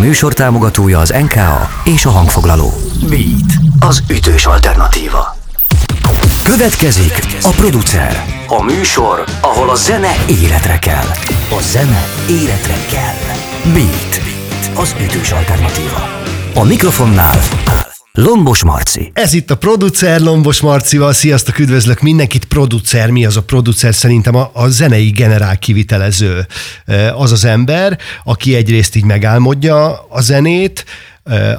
műsor támogatója az NKA és a hangfoglaló. Beat, az ütős alternatíva. Következik a producer. A műsor, ahol a zene életre kell. A zene életre kell. Beat, az ütős alternatíva. A mikrofonnál Lombos Marci. Ez itt a producer Lombos Marcival. Sziasztok, üdvözlök mindenkit. Producer, mi az a producer? Szerintem a, a zenei generál kivitelező az az ember, aki egyrészt így megálmodja a zenét,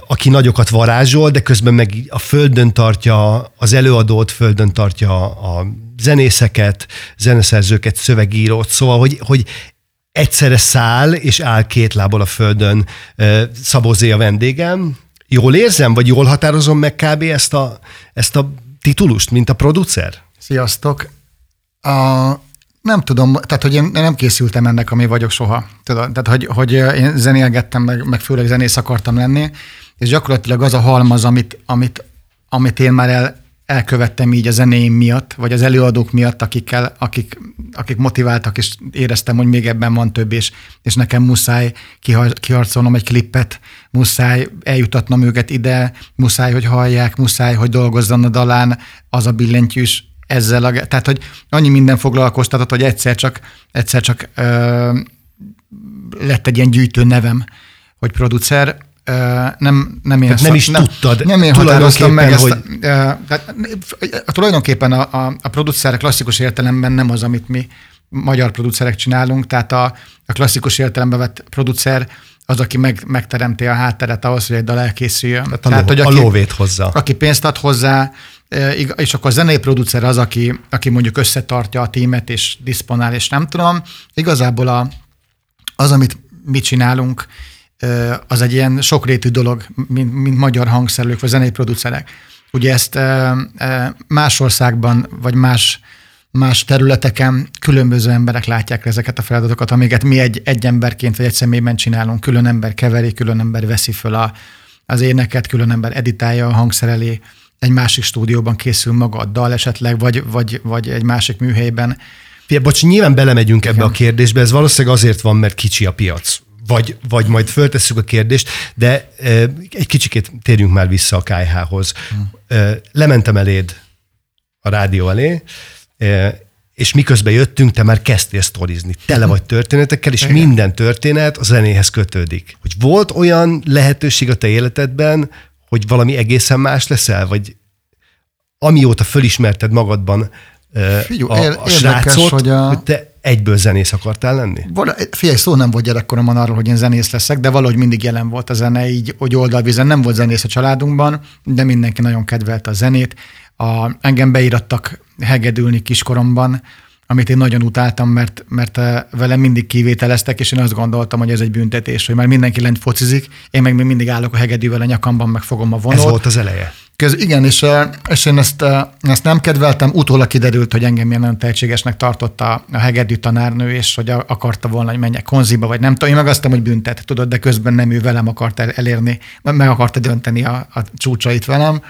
aki nagyokat varázsol, de közben meg a földön tartja az előadót, földön tartja a zenészeket, zeneszerzőket, szövegírót, szóval, hogy, hogy egyszerre száll és áll két lábbal a földön Szabózé a vendégem, Jól érzem, vagy jól határozom meg kb. ezt a, ezt a titulust, mint a producer? Sziasztok! A, nem tudom, tehát hogy én nem készültem ennek, ami vagyok soha. Tudod? Tehát, hogy, hogy én zenélgettem, meg, meg főleg zenész akartam lenni, és gyakorlatilag az a halmaz, amit, amit, amit én már el, elkövettem így a zenéim miatt, vagy az előadók miatt, akikkel, akik, akik motiváltak, és éreztem, hogy még ebben van több, és, és nekem muszáj kiharcolnom egy klippet, muszáj eljutatnom őket ide, muszáj, hogy hallják, muszáj, hogy dolgozzon a dalán az a billentyűs ezzel, a, tehát, hogy annyi minden foglalkoztatott, hogy egyszer csak, egyszer csak ö, lett egy ilyen gyűjtő nevem, hogy producer, nem, nem én tehát nem is nem, tudtad nem én határoztam meg ezt. Hogy... Tehát, tulajdonképpen a, a, a producer klasszikus értelemben nem az, amit mi magyar producerek csinálunk, tehát a, a klasszikus értelemben vett producer az, aki meg, megteremti a hátteret ahhoz, hogy egy dal elkészüljön. Tehát, tehát a, hogy aki, a lóvét hozzá. Aki pénzt ad hozzá, és akkor a zenei producer az, aki, aki mondjuk összetartja a tímet és diszponál, és nem tudom. Igazából a, az, amit mi csinálunk, az egy ilyen sokrétű dolog, mint, mint magyar hangszerlők vagy zenei producerek. Ugye ezt más országban, vagy más, más területeken különböző emberek látják ezeket a feladatokat, amiket mi egy, egy emberként vagy egy személyben csinálunk. Külön ember keveri, külön ember veszi föl a, az éneket, külön ember editálja a hangszer elé, egy másik stúdióban készül maga a dal esetleg, vagy, vagy, vagy egy másik műhelyben. Fia, bocs, nyilván belemegyünk Igen. ebbe a kérdésbe, ez valószínűleg azért van, mert kicsi a piac vagy, vagy majd föltesszük a kérdést, de egy kicsikét térjünk már vissza a KH-hoz. Lementem eléd a rádió elé, és miközben jöttünk, te már kezdtél sztorizni. Tele vagy történetekkel, és minden történet a zenéhez kötődik. Hogy volt olyan lehetőség a te életedben, hogy valami egészen más leszel, vagy amióta fölismerted magadban Figyú, a, a srácot, hogy, a... hogy te egyből zenész akartál lenni? Figyelj, szó nem volt gyerekkoromban arról, hogy én zenész leszek, de valahogy mindig jelen volt a zene, így, hogy oldalvízen nem volt zenész a családunkban, de mindenki nagyon kedvelte a zenét. A, engem beírattak hegedülni kiskoromban, amit én nagyon utáltam, mert, mert eh, velem mindig kivételeztek, és én azt gondoltam, hogy ez egy büntetés, hogy már mindenki lent focizik, én meg még mindig állok a hegedűvel a nyakamban, meg fogom a vonót. Ez volt az eleje. Köz, igen, és, és én ezt, ezt nem kedveltem. Utólag kiderült, hogy engem ilyen nagyon tehetségesnek tartotta a hegedű tanárnő, és hogy akarta volna, hogy menjek konziba, vagy nem tudom. Én meg azt hogy büntet, tudod, de közben nem ő velem akart elérni, meg akarta dönteni a, a csúcsait velem.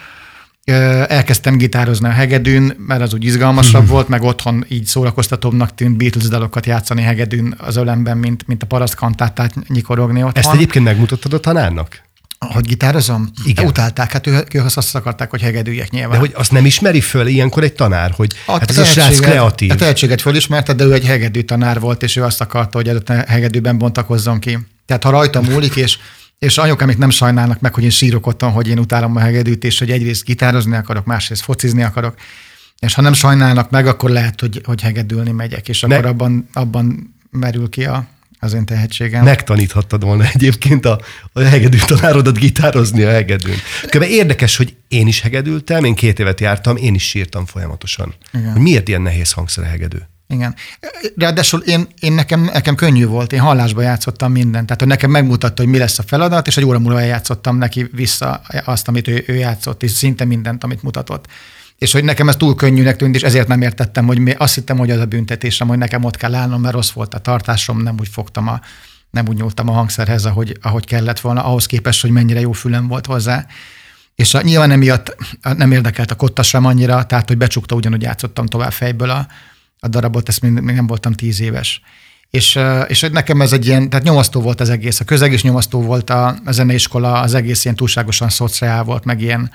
Elkezdtem gitározni a hegedűn, mert az úgy izgalmasabb volt, meg otthon így szórakoztatóbbnak tűnt Beatles dalokat játszani hegedűn az ölemben, mint, mint a paraszt kantátát nyikorogni otthon. Ezt egyébként megmutattad a tanárnak? Hogy gitározom? Igen. Utálták, hát ők, ők azt akarták, hogy hegedüljek nyilván. De hogy azt nem ismeri föl ilyenkor egy tanár, hogy a hát ez a srác kreatív. A tehetséget fölismerte, de ő egy hegedű tanár volt, és ő azt akarta, hogy a hegedűben bontakozzon ki. Tehát ha rajta múlik, és és anyukám még nem sajnálnak meg, hogy én sírok otthon, hogy én utálom a hegedűt, és hogy egyrészt gitározni akarok, másrészt focizni akarok. És ha nem sajnálnak meg, akkor lehet, hogy, hogy hegedülni megyek, és akkor ne. abban, abban merül ki a, az én tehetségem. Megtaníthattad volna egyébként a, a hegedű tanárodat gitározni a hegedűn. Köve érdekes, hogy én is hegedültem, én két évet jártam, én is sírtam folyamatosan. Igen. Hogy miért ilyen nehéz hangszer a hegedű? Igen. Ráadásul én, én nekem, nekem könnyű volt, én hallásba játszottam mindent. Tehát hogy nekem megmutatta, hogy mi lesz a feladat, és egy óra múlva eljátszottam neki vissza azt, amit ő, ő játszott, és szinte mindent, amit mutatott és hogy nekem ez túl könnyűnek tűnt, és ezért nem értettem, hogy mi, azt hittem, hogy az a büntetésem, hogy nekem ott kell állnom, mert rossz volt a tartásom, nem úgy fogtam a, nem úgy nyúltam a hangszerhez, ahogy, ahogy kellett volna, ahhoz képest, hogy mennyire jó fülem volt hozzá. És a, nyilván emiatt nem érdekelt a kotta sem annyira, tehát hogy becsukta ugyanúgy játszottam tovább fejből a, a darabot, ezt még, még nem voltam tíz éves. és, és nekem ez egy ilyen, tehát nyomasztó volt az egész. A közeg is nyomasztó volt, a, a zeneiskola, az egész ilyen túlságosan szociál volt, meg ilyen,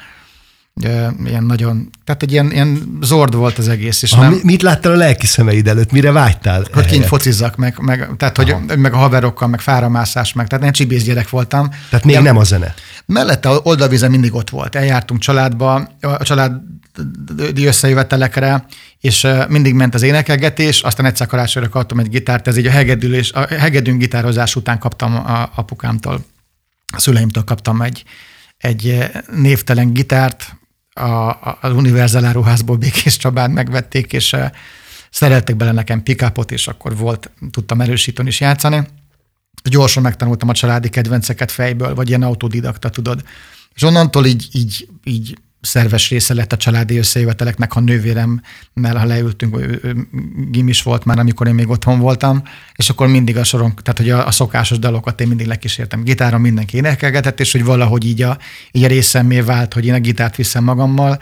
ilyen nagyon, tehát egy ilyen, ilyen zord volt az egész. És ha, nem, mit láttál a lelki szemeid előtt? Mire vágytál? Hogy kint focizzak, meg, meg, tehát, hogy, meg a haverokkal, meg fáramászás, meg, tehát én csibész gyerek voltam. Tehát még nem a zene? Mellette a oldalvízen mindig ott volt. Eljártunk családba, a családi összejövetelekre, és mindig ment az énekelgetés, aztán egyszer karácsonyra kaptam egy gitárt, ez így a hegedülés, a hegedűn gitározás után kaptam a apukámtól, a szüleimtől kaptam egy, egy névtelen gitárt, a, az Univerzál áruházból Békés Csabán megvették, és uh, szereltek bele nekem pikapot, és akkor volt, tudtam erősíteni is játszani. Gyorsan megtanultam a családi kedvenceket fejből, vagy ilyen autodidakta, tudod. És onnantól így, így, így szerves része lett a családi összejöveteleknek, ha nővéremmel, ha leültünk, ő, ő, gimis volt már, amikor én még otthon voltam, és akkor mindig a soron, tehát hogy a, a szokásos dalokat én mindig lekísértem. Gitáron mindenki énekelgetett, és hogy valahogy így a, így a részemmé vált, hogy én a gitárt viszem magammal.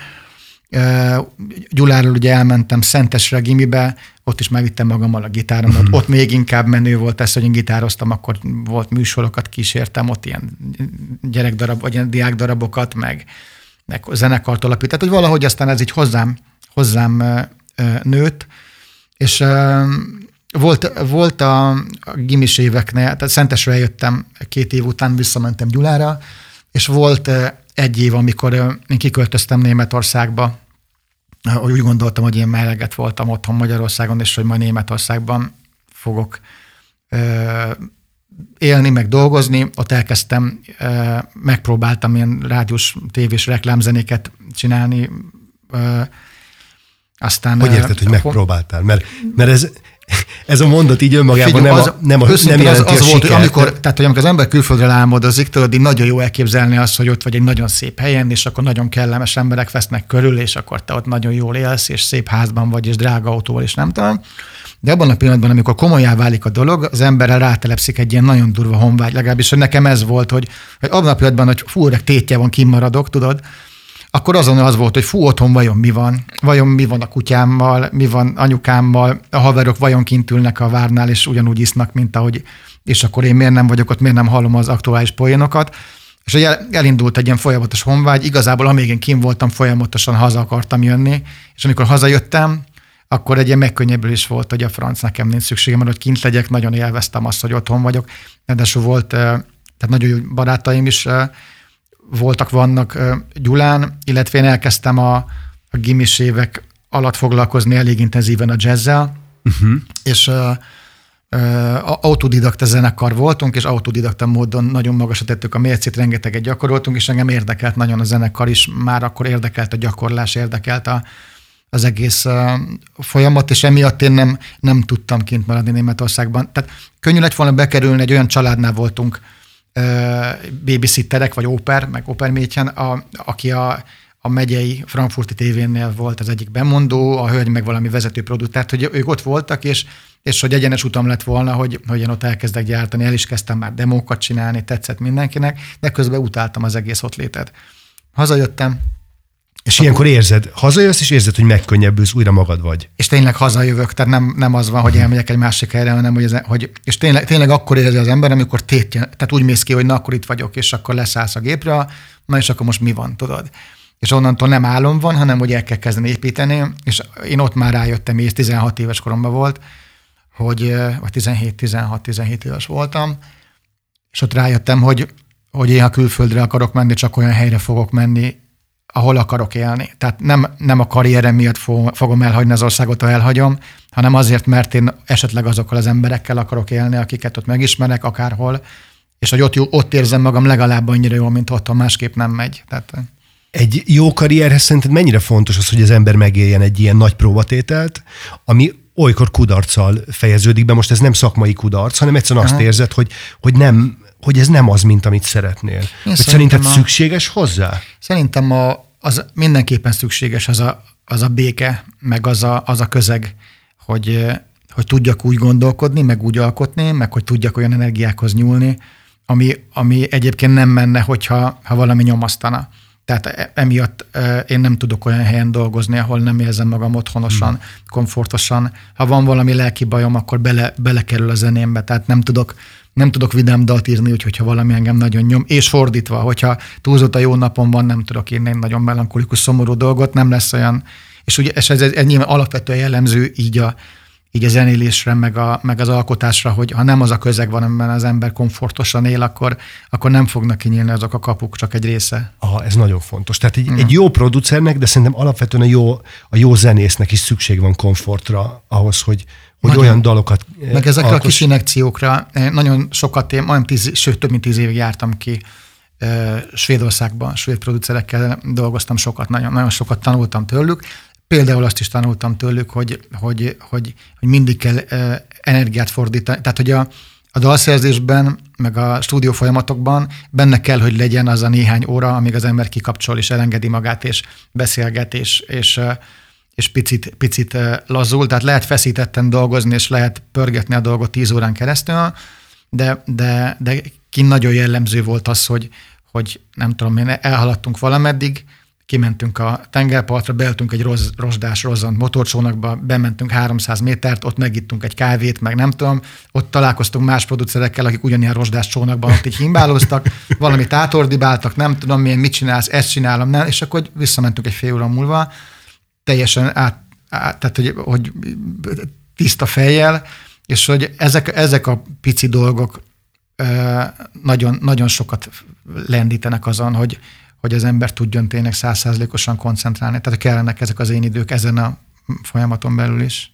Gyuláról ugye elmentem Szentesre a gimibe, ott is megvittem magammal a gitáromat. Uh-huh. Ott még inkább menő volt ez, hogy én gitároztam, akkor volt műsorokat kísértem, ott ilyen gyerekdarab, vagy ilyen diákdarabokat, meg, meg zenekart alapít. Tehát, hogy valahogy aztán ez így hozzám, hozzám nőtt, és volt, volt a, a gimis éveknél, tehát Szentesre eljöttem két év után, visszamentem Gyulára, és volt egy év, amikor én kiköltöztem Németországba, hogy úgy gondoltam, hogy én meleget voltam otthon Magyarországon, és hogy majd Németországban fogok élni, meg dolgozni. Ott elkezdtem, megpróbáltam ilyen rádiós, tévés reklámzenéket csinálni. Aztán, hogy érted, hogy megpróbáltál? Mert, mert ez, ez a mondat így önmagában Figyelj, nem, az, a, nem, a, nem jelenti az, az a volt, hogy amikor, tehát, hogy amikor az ember külföldre álmodozik, tudod, így nagyon jó elképzelni azt, hogy ott vagy egy nagyon szép helyen, és akkor nagyon kellemes emberek vesznek körül, és akkor te ott nagyon jól élsz, és szép házban vagy, és drága autóval, és nem tudom. De abban a pillanatban, amikor komolyá válik a dolog, az emberrel rátelepszik egy ilyen nagyon durva honvágy, legalábbis, hogy nekem ez volt, hogy, hogy abban a pillanatban, hogy fú, tétje van, kimaradok, tudod, akkor azon az volt, hogy fú, otthon vajon mi van, vajon mi van a kutyámmal, mi van anyukámmal, a haverok vajon kint ülnek a várnál, és ugyanúgy isznak, mint ahogy, és akkor én miért nem vagyok ott, miért nem hallom az aktuális poénokat. És hogy elindult egy ilyen folyamatos honvágy, igazából amíg én kim voltam, folyamatosan haza akartam jönni, és amikor hazajöttem, akkor egy ilyen megkönnyebbülés volt, hogy a franc nekem nincs szükségem, mert hogy kint legyek, nagyon élveztem azt, hogy otthon vagyok. De volt, tehát nagyon jó barátaim is voltak, vannak Gyulán, illetve én elkezdtem a, a gimis évek alatt foglalkozni elég intenzíven a jazzzel, uh-huh. és uh, uh, autodidakta zenekar voltunk, és autodidakta módon nagyon magasra tettük a mércét, rengeteget gyakoroltunk, és engem érdekelt nagyon a zenekar is, már akkor érdekelt a gyakorlás, érdekelt a, az egész folyamat, és emiatt én nem, nem tudtam kint maradni Németországban. Tehát könnyű lett volna bekerülni, egy olyan családnál voltunk, babysitterek, vagy óper, meg ópermétjen, a, aki a, a megyei frankfurti tévénél volt az egyik bemondó, a hölgy meg valami vezető produkt, tehát hogy ők ott voltak, és, és hogy egyenes utam lett volna, hogy, hogy én ott elkezdek gyártani, el is kezdtem már demókat csinálni, tetszett mindenkinek, de közben utáltam az egész ott létet. Hazajöttem, és ilyenkor érzed, hazajössz, és érzed, hogy megkönnyebbülsz, újra magad vagy. És tényleg hazajövök, tehát nem, nem az van, hogy elmegyek egy másik helyre, hanem hogy, ez, hogy és tényleg, tényleg akkor érzi az ember, amikor tétje, tehát úgy mész ki, hogy na, akkor itt vagyok, és akkor leszállsz a gépre, na és akkor most mi van, tudod. És onnantól nem álom van, hanem hogy el kell kezdeni építeni, és én ott már rájöttem, és 16 éves koromban volt, hogy, vagy 17-16-17 éves voltam, és ott rájöttem, hogy, hogy én ha külföldre akarok menni, csak olyan helyre fogok menni, ahol akarok élni. Tehát nem, nem a karrierem miatt fogom elhagyni az országot, ha elhagyom, hanem azért, mert én esetleg azokkal az emberekkel akarok élni, akiket ott megismerek, akárhol, és hogy ott, ott érzem magam legalább annyira jól, mint ott, ha másképp nem megy. Tehát, egy jó karrierhez szerinted mennyire fontos az, hogy az ember megéljen egy ilyen nagy próbatételt, ami olykor kudarccal fejeződik be, most ez nem szakmai kudarc, hanem egyszerűen Aha. azt érzed, hogy, hogy nem, hogy ez nem az, mint amit szeretnél. Hogy szerinted a, szükséges hozzá? Szerintem a, az mindenképpen szükséges az a, az a béke, meg az a, az a közeg, hogy, hogy tudjak úgy gondolkodni, meg úgy alkotni, meg hogy tudjak olyan energiákhoz nyúlni, ami, ami egyébként nem menne, hogyha ha valami nyomasztana. Tehát e- emiatt én nem tudok olyan helyen dolgozni, ahol nem érzem magam otthonosan, hmm. komfortosan. Ha van valami lelki bajom, akkor bele, belekerül a zenémbe, tehát nem tudok, nem tudok vidám dalt írni, úgyhogy ha valami engem nagyon nyom, és fordítva, hogyha túlzott a jó napon van, nem tudok írni egy nagyon melankolikus, szomorú dolgot, nem lesz olyan, és ugye és ez, ez, ez nyilván alapvetően jellemző így a, így a zenélésre, meg, a, meg az alkotásra, hogy ha nem az a közeg van, amiben az ember komfortosan él, akkor, akkor nem fognak kinyílni azok a kapuk, csak egy része. Aha, ez nagyon fontos. Tehát egy, mm. egy jó producernek, de szerintem alapvetően a jó, a jó zenésznek is szükség van komfortra ahhoz, hogy, hogy nagyon. olyan dalokat Meg ezekre alkos... a kis inekciókra nagyon sokat, én majdnem tíz, sőt több mint tíz évig jártam ki Svédországban, svéd producerekkel dolgoztam sokat, nagyon, nagyon sokat tanultam tőlük, Például azt is tanultam tőlük, hogy, hogy, hogy, hogy mindig kell energiát fordítani. Tehát, hogy a, a dalszerzésben, meg a stúdió folyamatokban benne kell, hogy legyen az a néhány óra, amíg az ember kikapcsol és elengedi magát, és beszélget, és, és, és picit, picit lazul. Tehát lehet feszítetten dolgozni, és lehet pörgetni a dolgot tíz órán keresztül, de, de, de ki nagyon jellemző volt az, hogy, hogy nem tudom én, elhaladtunk valameddig, kimentünk a tengerpartra, beültünk egy roz, rozsdás, rozzant motorcsónakba, bementünk 300 métert, ott megittunk egy kávét, meg nem tudom, ott találkoztunk más producerekkel, akik ugyanilyen rozsdás csónakban ott így himbáloztak, valamit átordibáltak, nem tudom milyen, mit csinálsz, ezt csinálom, nem, és akkor visszamentünk egy fél óra múlva, teljesen át, át tehát hogy, hogy tiszta fejjel, és hogy ezek, ezek a pici dolgok nagyon, nagyon sokat lendítenek azon, hogy, hogy az ember tudjon tényleg százszázalékosan koncentrálni. Tehát kellenek ezek az én idők ezen a folyamaton belül is.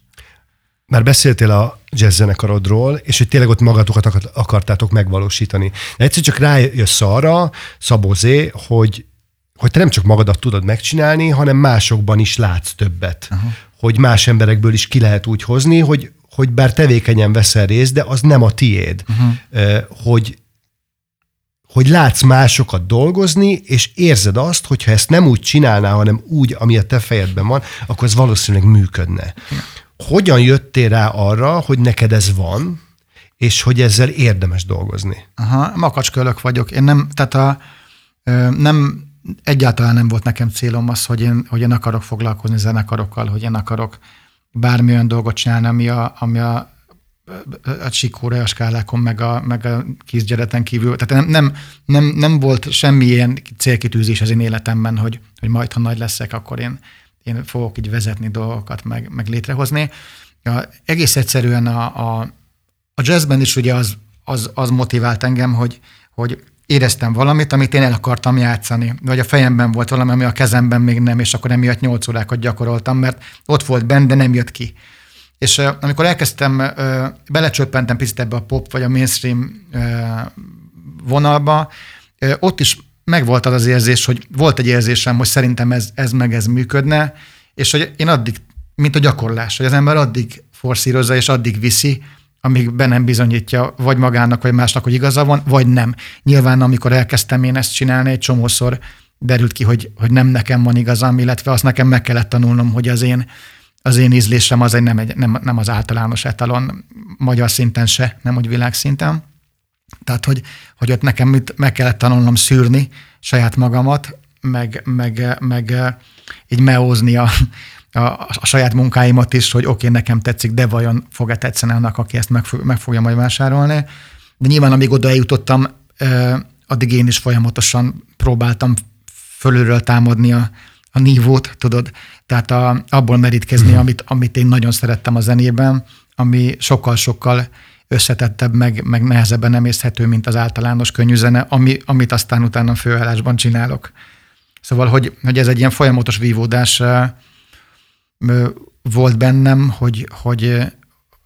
Már beszéltél a jazz zenekarodról, és hogy tényleg ott magatokat akartátok megvalósítani. De egyszer csak rájössz arra, Szabózé, hogy, hogy te nem csak magadat tudod megcsinálni, hanem másokban is látsz többet. Uh-huh. Hogy más emberekből is ki lehet úgy hozni, hogy, hogy bár tevékenyen veszel részt, de az nem a tiéd. Uh-huh. Hogy hogy látsz másokat dolgozni, és érzed azt, hogy ha ezt nem úgy csinálná, hanem úgy, ami a te fejedben van, akkor ez valószínűleg működne. Hogyan jöttél rá arra, hogy neked ez van, és hogy ezzel érdemes dolgozni? Aha, makacskölök vagyok. Én nem, tehát a, nem, egyáltalán nem volt nekem célom az, hogy én, hogy én akarok foglalkozni zenekarokkal, hogy én akarok bármilyen dolgot csinálni, ami a, ami a a csikóra, a skálákon, meg a, meg a kisgyereten kívül. Tehát nem, nem, nem, nem volt semmilyen célkitűzés az én életemben, hogy, hogy majd, ha nagy leszek, akkor én, én fogok így vezetni dolgokat, meg, meg létrehozni. Ja, egész egyszerűen a, a, a jazzben is ugye az, az, az motivált engem, hogy, hogy éreztem valamit, amit én el akartam játszani, vagy a fejemben volt valami, ami a kezemben még nem, és akkor emiatt nyolc órákat gyakoroltam, mert ott volt benne, de nem jött ki. És amikor elkezdtem, uh, belecsöppentem picit ebbe a pop vagy a mainstream vonalba, ott is megvolt az az érzés, hogy volt egy érzésem, hogy szerintem ez, ez meg ez működne, és hogy én addig, mint a gyakorlás, hogy az ember addig forszírozza és addig viszi, amíg be nem bizonyítja vagy magának, vagy másnak, hogy igaza van, vagy nem. Nyilván, amikor elkezdtem én ezt csinálni, egy csomószor derült ki, hogy, hogy nem nekem van igazam, illetve azt nekem meg kellett tanulnom, hogy az én az én ízlésem az egy nem, egy, nem, nem az általános etalon, magyar szinten se, nem úgy világszinten. Tehát, hogy, hogy ott nekem mit meg kellett tanulnom szűrni saját magamat, meg, meg, meg így meózni a, a, a saját munkáimat is, hogy oké, okay, nekem tetszik, de vajon fog-e tetszeni annak, aki ezt meg, meg fogja majd vásárolni. De nyilván, amíg oda eljutottam, addig én is folyamatosan próbáltam fölülről támadni a, a nívót, tudod, tehát a, abból merítkezni, uh-huh. amit, amit én nagyon szerettem a zenében, ami sokkal-sokkal összetettebb, meg, meg nehezebben nem észhető, mint az általános könnyű zene, ami, amit aztán utána főállásban csinálok. Szóval, hogy, hogy ez egy ilyen folyamatos vívódás volt bennem, hogy, hogy,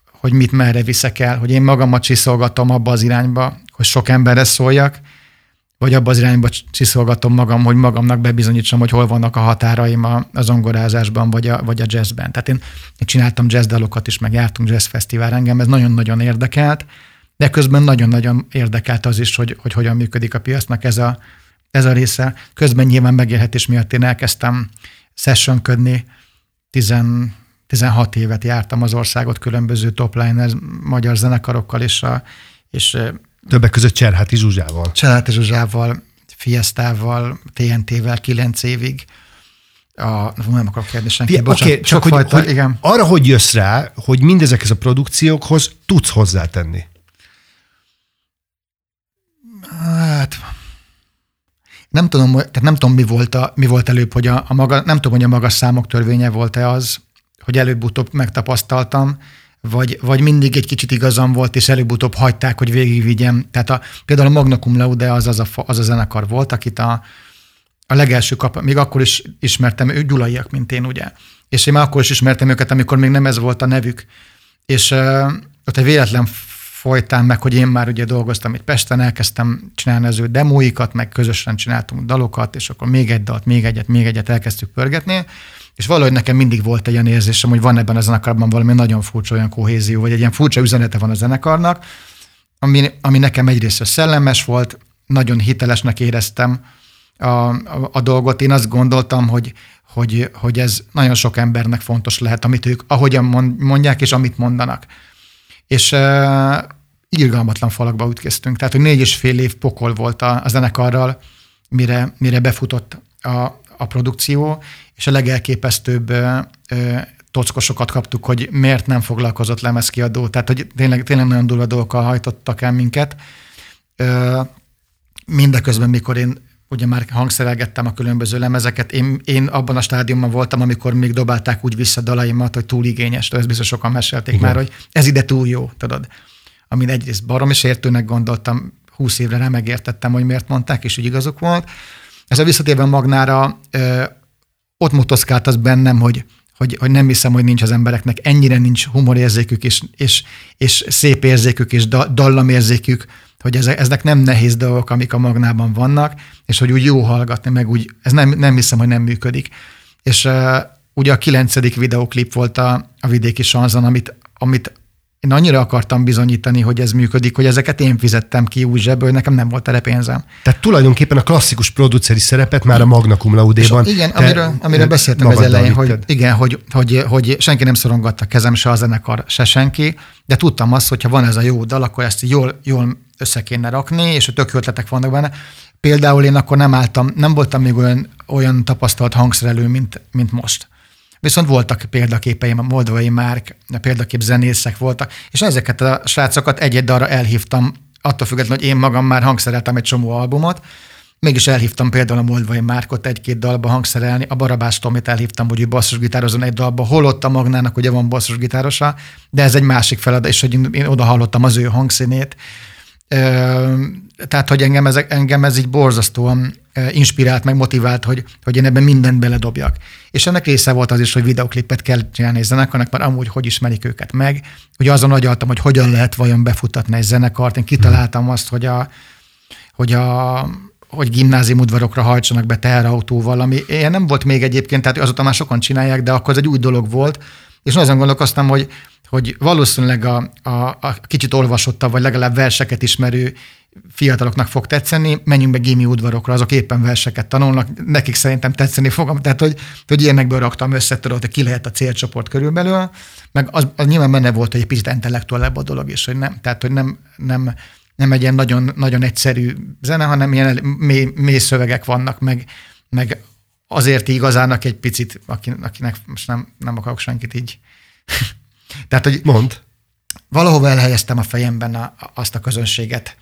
hogy mit merre viszek el, hogy én magamat csiszolgatom abba az irányba, hogy sok emberre szóljak, vagy abba az irányba csiszolgatom magam, hogy magamnak bebizonyítsam, hogy hol vannak a határaim a, a zongorázásban, vagy a, vagy a jazzben. Tehát én, én csináltam jazzdalokat is, meg jártunk jazzfesztivál, engem ez nagyon-nagyon érdekelt, de közben nagyon-nagyon érdekelt az is, hogy, hogy hogyan működik a piacnak ez a, ez a része. Közben nyilván megélhetés miatt én elkezdtem sessionködni, 16 évet jártam az országot különböző topliner magyar zenekarokkal, és, a, és Többek között Cserháti Zsuzsával. Cserháti Zsuzsával, Fiestával, TNT-vel kilenc évig. A, nem akarok kérdni senki, Oké, okay, csak hogy, fajta, hogy igen. arra hogy jössz rá, hogy mindezekhez a produkciókhoz tudsz hozzátenni? Hát nem tudom, tehát nem tudom, mi volt, a, mi volt előbb, hogy a, a maga, nem tudom, hogy a magas számok törvénye volt-e az, hogy előbb-utóbb megtapasztaltam, vagy, vagy mindig egy kicsit igazam volt, és előbb-utóbb hagyták, hogy végigvigyem. Tehát a, például a Magna Cum Laude az, az, a, az a zenekar volt, akit a, a legelső kap, még akkor is ismertem, ők gyulaiak, mint én, ugye. És én már akkor is ismertem őket, amikor még nem ez volt a nevük. És uh, ott egy véletlen folytán meg, hogy én már ugye dolgoztam itt Pesten, elkezdtem csinálni az ő demóikat, meg közösen csináltunk dalokat, és akkor még egy dalt, még egyet, még egyet elkezdtük pörgetni, és valahogy nekem mindig volt egy ilyen érzésem, hogy van ebben a zenekarban valami nagyon furcsa olyan kohézió, vagy egy ilyen furcsa üzenete van a zenekarnak, ami, ami nekem egyrészt szellemes volt, nagyon hitelesnek éreztem a, a, a dolgot. Én azt gondoltam, hogy, hogy, hogy ez nagyon sok embernek fontos lehet, amit ők ahogyan mondják, és amit mondanak. És irgalmatlan falakba ütköztünk. Tehát, hogy négy és fél év pokol volt a, a zenekarral, mire, mire befutott a, a produkció, és a legelképesztőbb ö, ö, tockosokat kaptuk, hogy miért nem foglalkozott lemezkiadó. Tehát, hogy tényleg, tényleg nagyon durva dolgokkal hajtottak el minket. Ö, mindeközben, mikor én ugye már hangszerelgettem a különböző lemezeket, én, én abban a stádiumban voltam, amikor még dobálták úgy vissza dalaimat, hogy túl igényes, ezt biztos sokan mesélték Igen. már, hogy ez ide túl jó, tudod. Amin egyrészt barom is értőnek gondoltam, húsz évre nem megértettem, hogy miért mondták, és úgy igazuk volt. Ez a visszatérve Magnára ott motoszkált az bennem, hogy, hogy, hogy nem hiszem, hogy nincs az embereknek ennyire nincs humorérzékük, és, és, és szép érzékük, és da, dallamérzékük, hogy ezek nem nehéz dolgok, amik a magnában vannak, és hogy úgy jó hallgatni, meg úgy, ez nem, nem hiszem, hogy nem működik. És uh, ugye a kilencedik videoklip volt a, a vidéki sanzon, amit, amit én annyira akartam bizonyítani, hogy ez működik, hogy ezeket én fizettem ki úgy zsebből, nekem nem volt erre pénzem. Tehát tulajdonképpen a klasszikus produceri szerepet már a Magna Cum Laude-ban. Igen, amiről, amiről beszéltem az elején, hogy, igen, hogy, hogy, hogy, senki nem szorongatta kezem, se a zenekar, se senki, de tudtam azt, hogy ha van ez a jó dal, akkor ezt jól, jól össze kéne rakni, és a tök ötletek vannak benne. Például én akkor nem álltam, nem voltam még olyan, olyan tapasztalt hangszerelő, mint, mint most. Viszont voltak példaképeim, a moldvai márk, a példakép zenészek voltak, és ezeket a srácokat egy-egy darra elhívtam, attól függetlenül, hogy én magam már hangszereltem egy csomó albumot, mégis elhívtam például a Moldvai Márkot egy-két dalba hangszerelni, a Barabás Tomit elhívtam, hogy ő basszusgitározon egy dalba, holott a Magnának ugye van basszusgitárosa, de ez egy másik feladat, és hogy én oda hallottam az ő hangszínét, tehát, hogy engem ez, engem ez így borzasztóan inspirált, meg motivált, hogy, hogy én ebben mindent beledobjak. És ennek része volt az is, hogy videoklipet kell csinálni egy zenekarnak, mert amúgy hogy ismerik őket meg. Ugye azon agyaltam, hogy hogyan lehet vajon befutatni egy zenekart. Én kitaláltam azt, hogy a, hogy a hogy gimnázium udvarokra hajtsanak be teherautóval, ami ilyen nem volt még egyébként, tehát azóta már sokan csinálják, de akkor ez egy új dolog volt, és azon gondolkoztam, hogy hogy valószínűleg a, a, a kicsit olvasottabb, vagy legalább verseket ismerő fiataloknak fog tetszeni, menjünk be gimi udvarokra, azok éppen verseket tanulnak, nekik szerintem tetszeni fog, tehát hogy, hogy ilyenekből raktam össze, tudod, hogy ki lehet a célcsoport körülbelül, meg az, az nyilván benne volt, hogy egy picit intellektuálebb a dolog is, hogy nem, tehát hogy nem, nem, nem egy ilyen nagyon, nagyon egyszerű zene, hanem ilyen mély, mély szövegek vannak, meg, meg azért igazának egy picit, akinek most nem, nem akarok senkit így tehát, hogy Mond. valahova elhelyeztem a fejemben a, azt a közönséget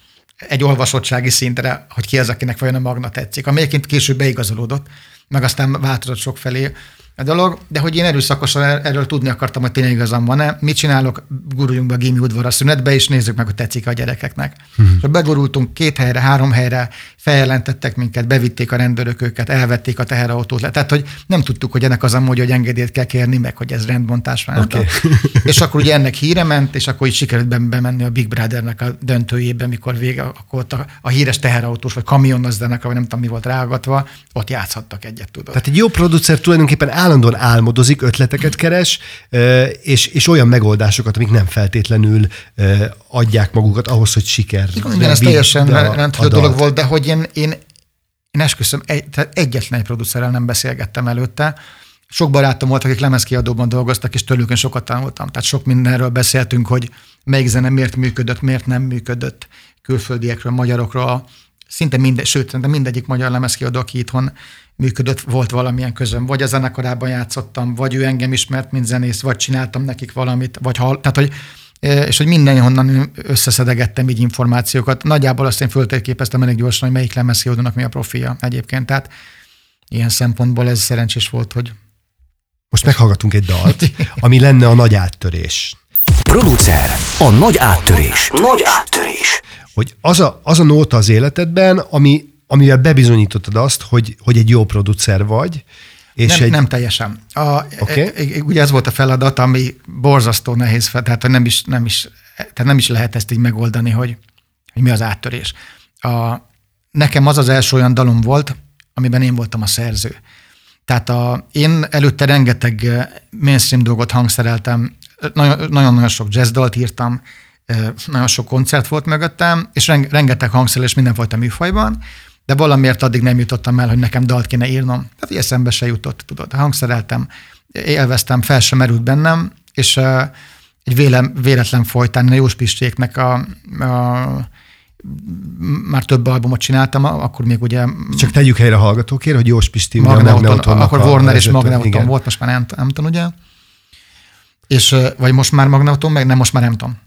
egy olvasottsági szintre, hogy ki az, akinek vajon a magna tetszik, ami később beigazolódott, meg aztán változott sok felé a dolog, de hogy én erőszakosan er-, erről tudni akartam, hogy tényleg igazam van-e. Mit csinálok? Guruljunk be a gimi udvar a szünetbe, és nézzük meg, hogy tetszik a gyerekeknek. Uh-huh. És begurultunk két helyre, három helyre, feljelentettek minket, bevitték a rendőrök őket, elvették a teherautót. Tehát, hogy nem tudtuk, hogy ennek az amúgy, hogy engedélyt kell kérni, meg hogy ez rendbontás van. Okay. és akkor ugye ennek híre ment, és akkor így sikerült bemenni a Big Brothernek a döntőjébe, mikor vége, akkor ott a, a híres teherautós, vagy kamion az vagy nem tudom mi volt rágatva, ott játszhattak egyet, tudod. Tehát egy jó producer tulajdonképpen állandóan álmodozik, ötleteket keres, és, és olyan megoldásokat, amik nem feltétlenül adják magukat ahhoz, hogy siker. Igen, ez teljesen rendkívül dolog volt, de hogy én, én, én esküszöm, egy, tehát egyetlen egy producerrel nem beszélgettem előtte, sok barátom volt, akik lemezkiadóban dolgoztak, és tőlük én sokat tanultam. Tehát sok mindenről beszéltünk, hogy melyik zene miért működött, miért nem működött, külföldiekről, magyarokról, szinte minden, sőt, de mindegyik magyar lemezkiadó, aki itthon működött, volt valamilyen közöm. Vagy a zenekarában játszottam, vagy ő engem ismert, mint zenész, vagy csináltam nekik valamit, vagy hall, tehát, hogy és hogy mindenhonnan összeszedegettem így információkat. Nagyjából azt én föltérképeztem elég gyorsan, hogy melyik lemezkiadónak mi a profilja egyébként. Tehát ilyen szempontból ez szerencsés volt, hogy most meghallgatunk egy dalt, ami lenne a nagy áttörés. Producer, a nagy áttörés. Nagy áttörés. Hogy az a, az a nóta az életedben, ami, amivel bebizonyítottad azt, hogy, hogy egy jó producer vagy, és nem, egy... nem teljesen. A, okay. e, e, ugye ez volt a feladat, ami borzasztó nehéz, tehát nem is, nem is, tehát nem is lehet ezt így megoldani, hogy, hogy mi az áttörés. A, nekem az az első olyan dalom volt, amiben én voltam a szerző. Tehát a, én előtte rengeteg mainstream dolgot hangszereltem, nagyon-nagyon sok jazzdalt írtam, nagyon sok koncert volt mögöttem, és rengeteg hangszerelés mindenfajta műfajban, de valamiért addig nem jutottam el, hogy nekem dalt kéne írnom. Tehát eszembe se jutott, tudod. Hangszereltem, élveztem, fel sem merült bennem, és egy véle, véletlen folytán a Jós Pistéknek a, a már több albumot csináltam, akkor még ugye... Csak tegyük helyre a hallgatókért, hogy Jós Pisti Magneuton, akkor Warner és Magneuton volt, most már nem, nem tudom, ugye? És, vagy most már Magneuton, meg nem, most már nem tudom.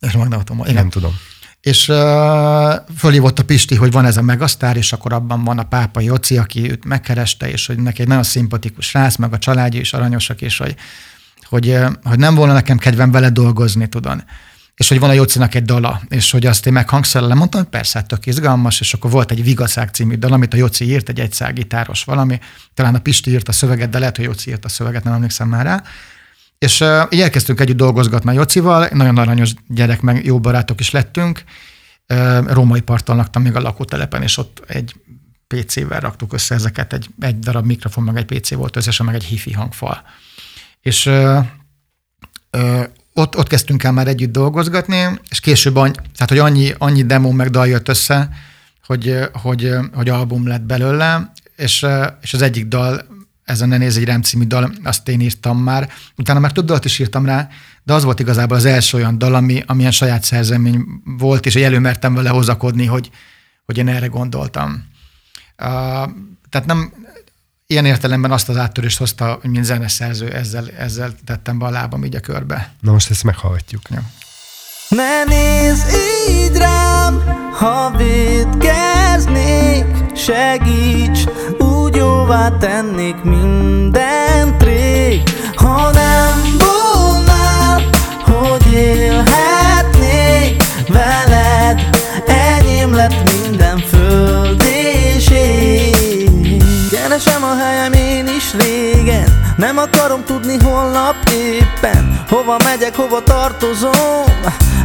És Magneuton, igen. Nem tudom. És uh, fölhívott a Pisti, hogy van ez a megasztár, és akkor abban van a pápa Joci, aki őt megkereste, és hogy neki egy nagyon szimpatikus srác, meg a családja is aranyosak, és hogy, hogy, hogy nem volna nekem kedvem vele dolgozni, tudod és hogy van a Jocinak egy dala, és hogy azt én meghangszerelem, mondtam, hogy persze, hát tök izgalmas, és akkor volt egy Vigaszág című dal, amit a Joci írt, egy egyszál gitáros valami, talán a Pisti írt a szöveget, de lehet, hogy Joci írt a szöveget, nem emlékszem már rá. És uh, így elkezdtünk együtt dolgozgatni Jocival, nagyon aranyos gyerek, meg jó barátok is lettünk. Uh, római parton laktam még a lakótelepen, és ott egy PC-vel raktuk össze ezeket, egy, egy darab mikrofon, meg egy PC volt összesen, meg egy hifi hangfal. És uh, uh, ott, ott kezdtünk el már együtt dolgozgatni, és később, annyi, tehát hogy annyi, annyi demo meg dal jött össze, hogy, hogy, hogy album lett belőle, és, és az egyik dal, ez a Ne néz egy rám című dal, azt én írtam már. Utána már több dalt is írtam rá, de az volt igazából az első olyan dal, ami, amilyen saját szerzemény volt, és előmertem vele hozakodni, hogy, hogy én erre gondoltam. Uh, tehát nem, ilyen értelemben azt az áttörést hozta, hogy mint zeneszerző, ezzel, ezzel tettem be a lábam így a körbe. Na most ezt meghallgatjuk. Ja. Ne nézz így rám, ha védkeznék, segíts, jóvá tennék mindent rég, ha nem volnál, hogy élhetnék veled, enyém lett minden föld és ég. Keresem a helyem én is régen. Nem akarom tudni holnap éppen. Hova megyek, hova tartozom?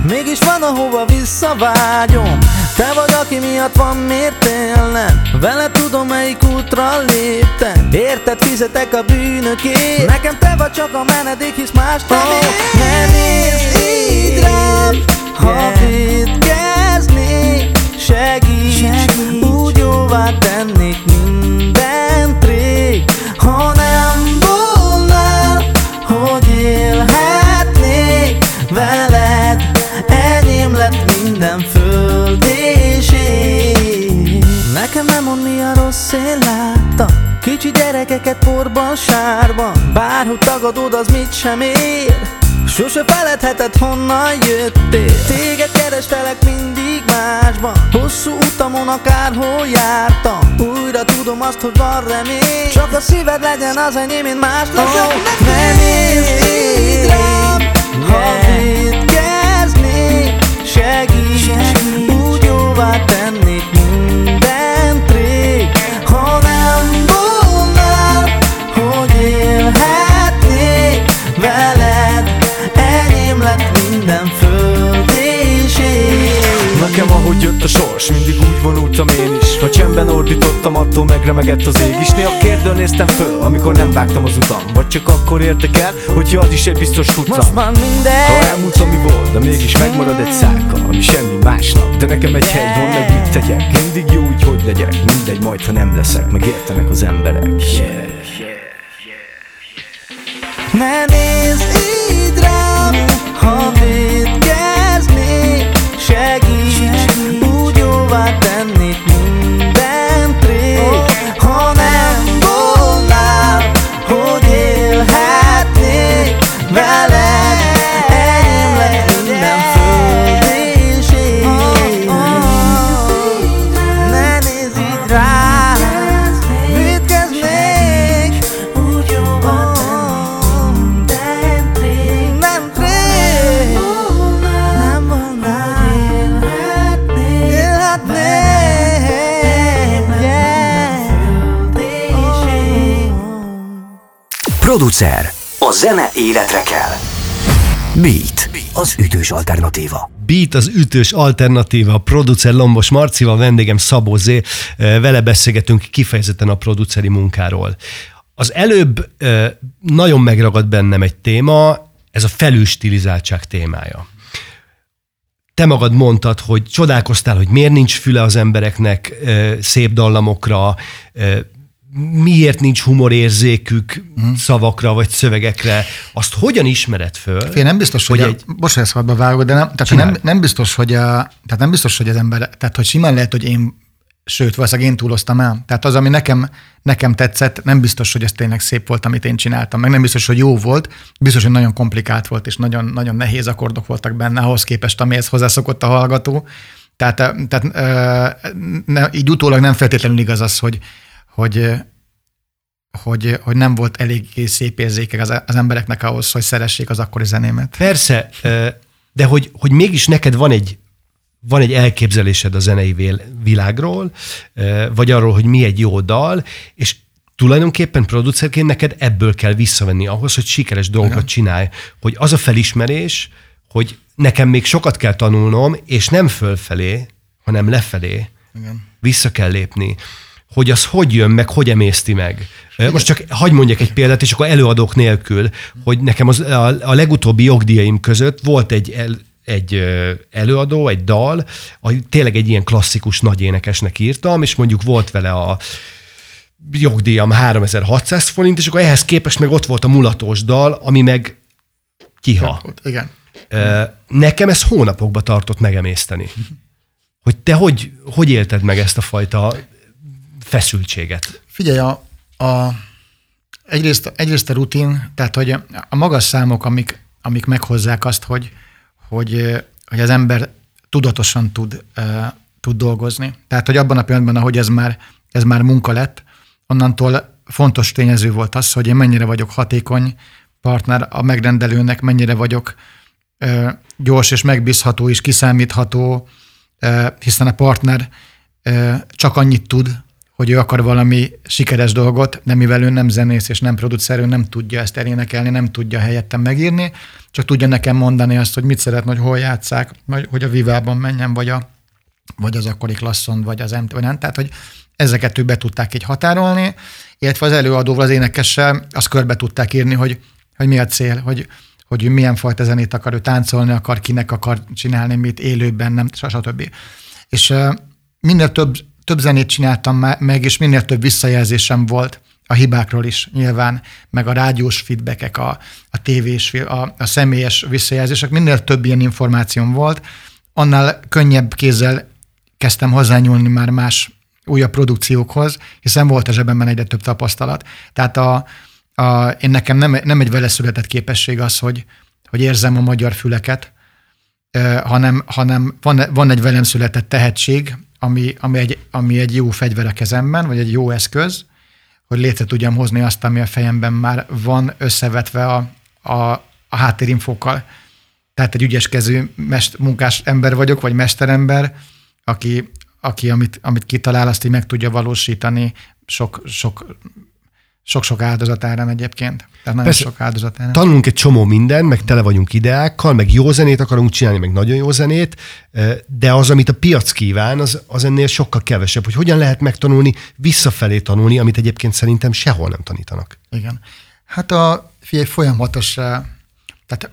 Mégis van ahova visszavágyom Te vagy aki miatt van miért élnem Vele tudom melyik útra léptem. Érted fizetek a bűnökért. Nekem te vagy csak a menedék hisz más nem oh, Ne nézz így rám Ha védkeznék Segíts, Segíts. Úgy jóvá tennék mindent rég Ha nem volnál, hogy élhetnék veled. Enyém lett minden föld Nekem nem mond mi a rossz én láttam. Kicsi gyerekeket porban, sárban. Bárhogy tagadod, az mit sem ér. Sose feledheted honnan jöttél. Téged kerestelek mindig másban. Hosszú utamon akárhol jártam. Újra tudom azt, hogy van remény. Csak a szíved legyen az enyém, mint más oh, Ne nézz így rám Ha védkeznék Segíts, Segíts. Úgy jóvá tennék élhetnék veled Enyém lett minden föld és ég Nekem ahogy jött a sors, mindig úgy vonultam én is. Ha csendben ordítottam, attól megremegett az ég is. Néha kérdől néztem föl, amikor nem vágtam az utam. Vagy csak akkor értek el, hogyha az is egy biztos futam Most már minden Ha elmúlt, ami volt, de mégis megmarad egy szálka Ami semmi másnak, de nekem egy hely van, meg mit tegyek. Mindig jó úgy, hogy legyek, mindegy majd, ha nem leszek Megértenek az emberek. Yeah. Ne nézz így rám, ha Producer. A zene életre kell. Beat. Az ütős alternatíva. Beat az ütős alternatíva, a producer Lombos Marcival, vendégem Szabó Zé. Eh, Vele beszélgetünk kifejezetten a produceri munkáról. Az előbb eh, nagyon megragad bennem egy téma, ez a felülstilizáltság témája. Te magad mondtad, hogy csodálkoztál, hogy miért nincs füle az embereknek eh, szép dallamokra, miért nincs humorérzékük szavakra vagy szövegekre. Azt hogyan ismered föl? Én nem biztos, hogy, hogy egy- szabadba vágok, de nem, tehát nem, nem, biztos, hogy a, tehát nem biztos, hogy az ember, tehát hogy simán lehet, hogy én, sőt, valószínűleg én túloztam el. Tehát az, ami nekem, nekem tetszett, nem biztos, hogy ez tényleg szép volt, amit én csináltam, meg nem biztos, hogy jó volt, biztos, hogy nagyon komplikált volt, és nagyon, nagyon nehéz akkordok voltak benne, ahhoz képest, amihez hozzászokott a hallgató. Tehát, eh, tehát eh, ne, így utólag nem feltétlenül igaz az, hogy, hogy hogy, hogy nem volt elég szép érzéke az, az embereknek ahhoz, hogy szeressék az akkori zenémet. Persze, de hogy, hogy mégis neked van egy, van egy elképzelésed a zenei világról, vagy arról, hogy mi egy jó dal, és tulajdonképpen producerként neked ebből kell visszavenni ahhoz, hogy sikeres dolgokat csinálj, hogy az a felismerés, hogy nekem még sokat kell tanulnom, és nem fölfelé, hanem lefelé Igen. vissza kell lépni, hogy az hogy jön meg, hogy emészti meg. Most csak hagy mondjak egy példát, és akkor előadók nélkül, hogy nekem az, a, a legutóbbi jogdíjaim között volt egy, el, egy előadó, egy dal, a, tényleg egy ilyen klasszikus nagy énekesnek írtam, és mondjuk volt vele a jogdíjam 3600 forint, és akkor ehhez képest meg ott volt a mulatós dal, ami meg kiha. Igen. Nekem ez hónapokba tartott megemészteni. Hogy te hogy, hogy élted meg ezt a fajta feszültséget? Figyelj, a, a, egyrészt, egyrészt a rutin, tehát hogy a magas számok, amik, amik meghozzák azt, hogy, hogy, hogy az ember tudatosan tud, uh, tud dolgozni. Tehát, hogy abban a pillanatban, ahogy ez már, ez már munka lett, onnantól fontos tényező volt az, hogy én mennyire vagyok hatékony partner a megrendelőnek, mennyire vagyok ö, gyors és megbízható és kiszámítható, ö, hiszen a partner csak annyit tud, hogy ő akar valami sikeres dolgot, de mivel ő nem zenész és nem producer, ő nem tudja ezt elénekelni, nem tudja helyettem megírni, csak tudja nekem mondani azt, hogy mit szeretne, hogy hol játszák, vagy hogy a Vivában menjen, vagy, a, vagy az akkori klasszon, vagy az MT, vagy nem. Tehát, hogy ezeket ők be tudták így határolni, illetve az előadóval, az énekessel azt körbe tudták írni, hogy, hogy mi a cél, hogy, hogy ő milyen fajta zenét akar, ő táncolni akar, kinek akar csinálni, mit élőben, nem, stb. És uh, több, több zenét csináltam meg, és minél több visszajelzésem volt a hibákról is nyilván, meg a rádiós feedbackek, a, a tévés, a, a személyes visszajelzések, minél több ilyen információm volt, annál könnyebb kézzel kezdtem hozzányúlni már más újabb produkciókhoz, hiszen volt a zsebemben egyre több tapasztalat. Tehát a, a, én nekem nem, nem egy vele született képesség az, hogy, hogy érzem a magyar füleket, hanem, hanem van, van egy velem született tehetség, ami, ami, egy, ami egy jó fegyver a kezemben, vagy egy jó eszköz, hogy létre tudjam hozni azt, ami a fejemben már van összevetve a, a, a háttérinfókkal. Tehát egy ügyeskező mest, munkás ember vagyok, vagy mesterember, aki, aki amit, amit kitalál, azt így meg tudja valósítani sok, sok, sok-sok áldozatárán egyébként. Tehát nagyon Persze. sok áldozatárán. Tanulunk egy csomó minden, meg tele vagyunk ideákkal, meg jó zenét akarunk csinálni, meg nagyon jó zenét, de az, amit a piac kíván, az, az ennél sokkal kevesebb. Hogy hogyan lehet megtanulni, visszafelé tanulni, amit egyébként szerintem sehol nem tanítanak. Igen. Hát a figyelj, folyamatos, eh, tehát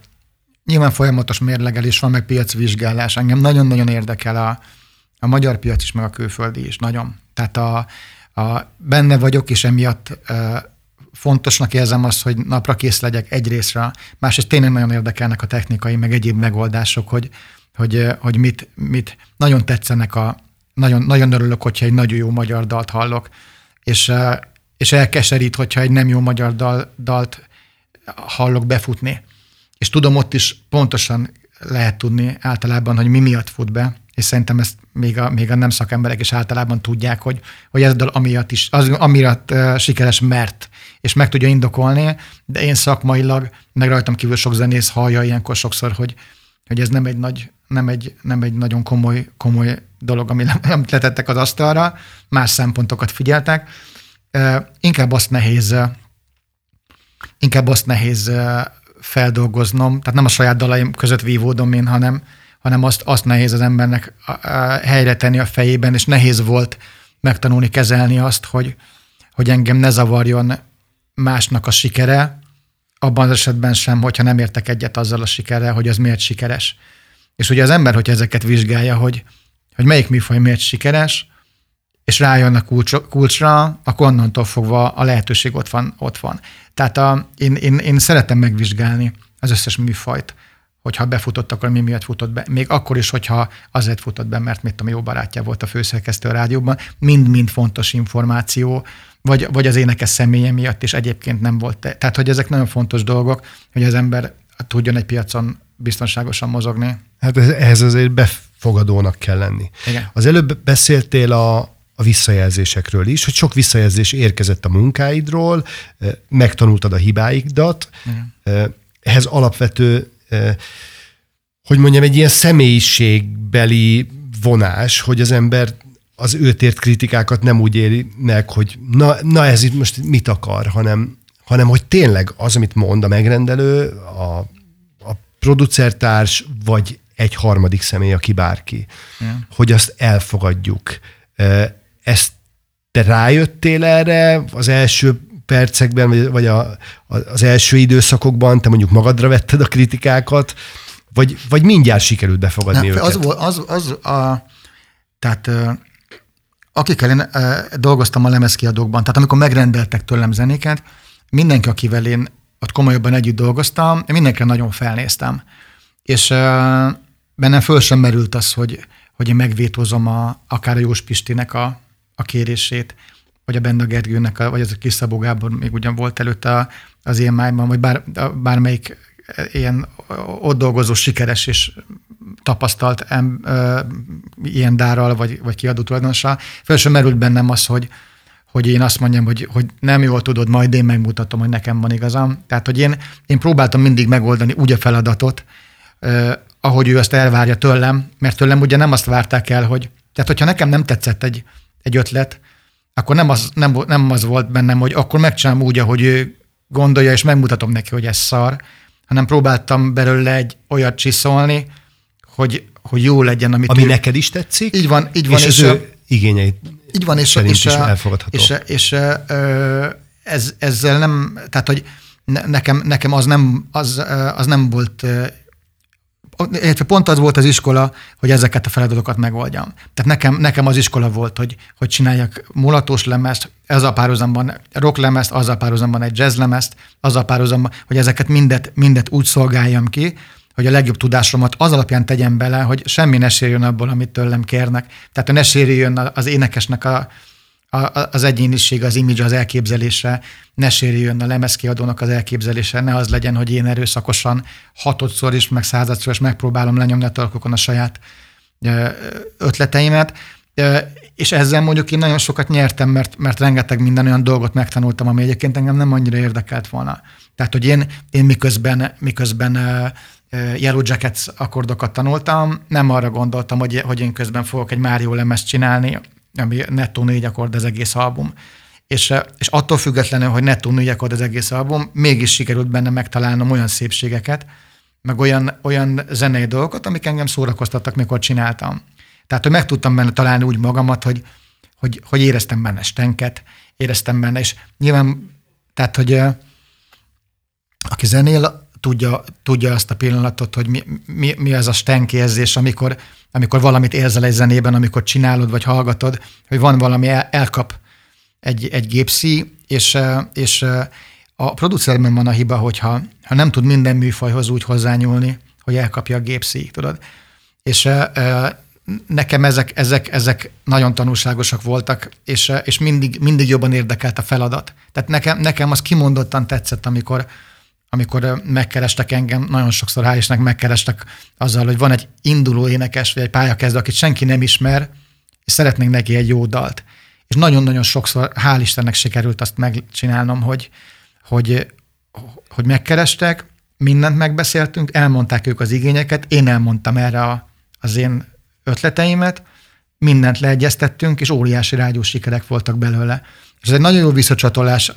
nyilván folyamatos mérlegelés van, meg piacvizsgálás. Engem nagyon-nagyon érdekel a, a magyar piac is, meg a külföldi is, nagyon. Tehát a, a, benne vagyok, és emiatt fontosnak érzem azt, hogy napra kész legyek egyrésztről. Másrészt tényleg nagyon érdekelnek a technikai, meg egyéb megoldások, hogy, hogy, hogy mit, mit nagyon tetszenek a, nagyon, nagyon örülök, hogyha egy nagyon jó magyar dalt hallok, és, és elkeserít, hogyha egy nem jó magyar dal, dalt hallok befutni. És tudom, ott is pontosan lehet tudni általában, hogy mi miatt fut be, és szerintem ezt még a, még a nem szakemberek is általában tudják, hogy, hogy ez a dal amiatt is, az, amiatt sikeres, mert, és meg tudja indokolni, de én szakmailag, meg rajtam kívül sok zenész hallja ilyenkor sokszor, hogy, hogy ez nem egy, nagy, nem egy, nem egy nagyon komoly, komoly dolog, ami nem letettek az asztalra, más szempontokat figyeltek. Inkább azt nehéz inkább azt nehéz feldolgoznom, tehát nem a saját dalaim között vívódom én, hanem, hanem azt, azt nehéz az embernek helyre tenni a fejében, és nehéz volt megtanulni kezelni azt, hogy, hogy engem ne zavarjon másnak a sikere, abban az esetben sem, hogyha nem értek egyet azzal a sikerrel, hogy az miért sikeres. És ugye az ember, hogyha ezeket vizsgálja, hogy, hogy melyik műfaj miért sikeres, és rájön a kulcs, kulcsra, akkor onnantól fogva a lehetőség ott van. Ott van. Tehát a, én, én, én szeretem megvizsgálni az összes műfajt, hogyha befutott, akkor mi miatt futott be. Még akkor is, hogyha azért futott be, mert mit tudom, jó barátja volt a főszerkesztő a rádióban, mind-mind fontos információ, vagy, vagy az énekes személye miatt is egyébként nem volt. Tehát, hogy ezek nagyon fontos dolgok, hogy az ember tudjon egy piacon biztonságosan mozogni. Hát ehhez azért befogadónak kell lenni. Igen. Az előbb beszéltél a, a visszajelzésekről is, hogy sok visszajelzés érkezett a munkáidról, megtanultad a hibáidat. Igen. Ehhez alapvető, hogy mondjam, egy ilyen személyiségbeli vonás, hogy az ember az őt ért kritikákat nem úgy éri meg, hogy na, na ez itt most mit akar, hanem, hanem hogy tényleg az, amit mond a megrendelő, a, a producertárs, vagy egy harmadik személy, aki bárki, ja. hogy azt elfogadjuk. Ezt te rájöttél erre az első percekben, vagy a, az első időszakokban, te mondjuk magadra vetted a kritikákat, vagy, vagy mindjárt sikerült befogadni Nem, őket? Az, az, az a, tehát akikkel én dolgoztam a lemezkiadókban, tehát amikor megrendeltek tőlem zenéket, mindenki, akivel én ott komolyabban együtt dolgoztam, én mindenkire nagyon felnéztem. És bennem föl sem merült az, hogy, hogy én megvétózom a, akár a Jós Pistinek a, a kérését, vagy a Benda Gergőnek, a, vagy az a kis Szabó Gábor még ugyan volt előtte az ilyen májban, vagy bár, bármelyik ilyen ott dolgozó sikeres és tapasztalt em, ö, ilyen dárral, vagy, vagy kiadó tulajdonossal, fel sem merült bennem az, hogy, hogy én azt mondjam, hogy, hogy nem jól tudod, majd én megmutatom, hogy nekem van igazam. Tehát, hogy én, én próbáltam mindig megoldani úgy a feladatot, ö, ahogy ő azt elvárja tőlem, mert tőlem ugye nem azt várták el, hogy tehát, hogyha nekem nem tetszett egy, egy ötlet, akkor nem az, nem, nem az volt bennem, hogy akkor megcsinálom úgy, ahogy ő gondolja, és megmutatom neki, hogy ez szar, hanem próbáltam belőle egy olyat csiszolni, hogy, hogy jó legyen, amit Ami ő... neked is tetszik, Így van, így van. és, és az ő igényeit így van, és, és, is elfogadható. És, és, és ez, ezzel nem, tehát, hogy nekem, nekem az, nem, az, az nem volt illetve pont az volt az iskola, hogy ezeket a feladatokat megoldjam. Tehát nekem, nekem az iskola volt, hogy, hogy csináljak mulatos lemezt, ez a párhuzamban rock lemezt, az a párhuzamban egy jazz lemezt, az a párhuzamban, hogy ezeket mindet, mindet úgy szolgáljam ki, hogy a legjobb tudásomat az alapján tegyem bele, hogy semmi ne sérjön abból, amit tőlem kérnek. Tehát ne sérjön az énekesnek a, az egyéniség, az image, az elképzelése, ne sérüljön a lemezkiadónak az elképzelése, ne az legyen, hogy én erőszakosan hatodszor is, meg századszor is megpróbálom lenyomni a tarkokon a saját ötleteimet. És ezzel mondjuk én nagyon sokat nyertem, mert, mert rengeteg minden olyan dolgot megtanultam, ami egyébként engem nem annyira érdekelt volna. Tehát, hogy én, én miközben, miközben Yellow Jackets akkordokat tanultam, nem arra gondoltam, hogy, hogy én közben fogok egy Mário lemezt csinálni, ami nettó négy akkord az egész album. És, eh, és attól függetlenül, hogy nettó négy akkord az egész album, mégis sikerült benne megtalálnom olyan szépségeket, meg olyan, olyan zenei dolgokat, amik engem szórakoztattak, mikor csináltam. Tehát, hogy meg tudtam benne találni úgy magamat, hogy, hogy, hogy éreztem benne stenket, éreztem benne, és nyilván, tehát, hogy eh, aki zenél, tudja, tudja azt a pillanatot, hogy mi, mi, mi az a stenkérzés, amikor, amikor valamit érzel egy zenében, amikor csinálod vagy hallgatod, hogy van valami el, elkap egy, egy gépszi, és, és a producerben van a hiba, hogyha ha nem tud minden műfajhoz úgy hozzányúlni, hogy elkapja a gépszi, tudod. És nekem ezek, ezek, ezek nagyon tanulságosak voltak, és, és mindig, mindig jobban érdekelt a feladat. Tehát nekem, nekem az kimondottan tetszett, amikor, amikor megkerestek engem, nagyon sokszor hál' Istennek megkerestek azzal, hogy van egy induló énekes, vagy egy pályakezdő, akit senki nem ismer, és szeretnénk neki egy jó dalt. És nagyon-nagyon sokszor, hál' Istennek sikerült azt megcsinálnom, hogy, hogy, hogy megkerestek, mindent megbeszéltünk, elmondták ők az igényeket, én elmondtam erre a, az én ötleteimet, mindent leegyeztettünk, és óriási rádiós sikerek voltak belőle. És ez egy nagyon jó visszacsatolás,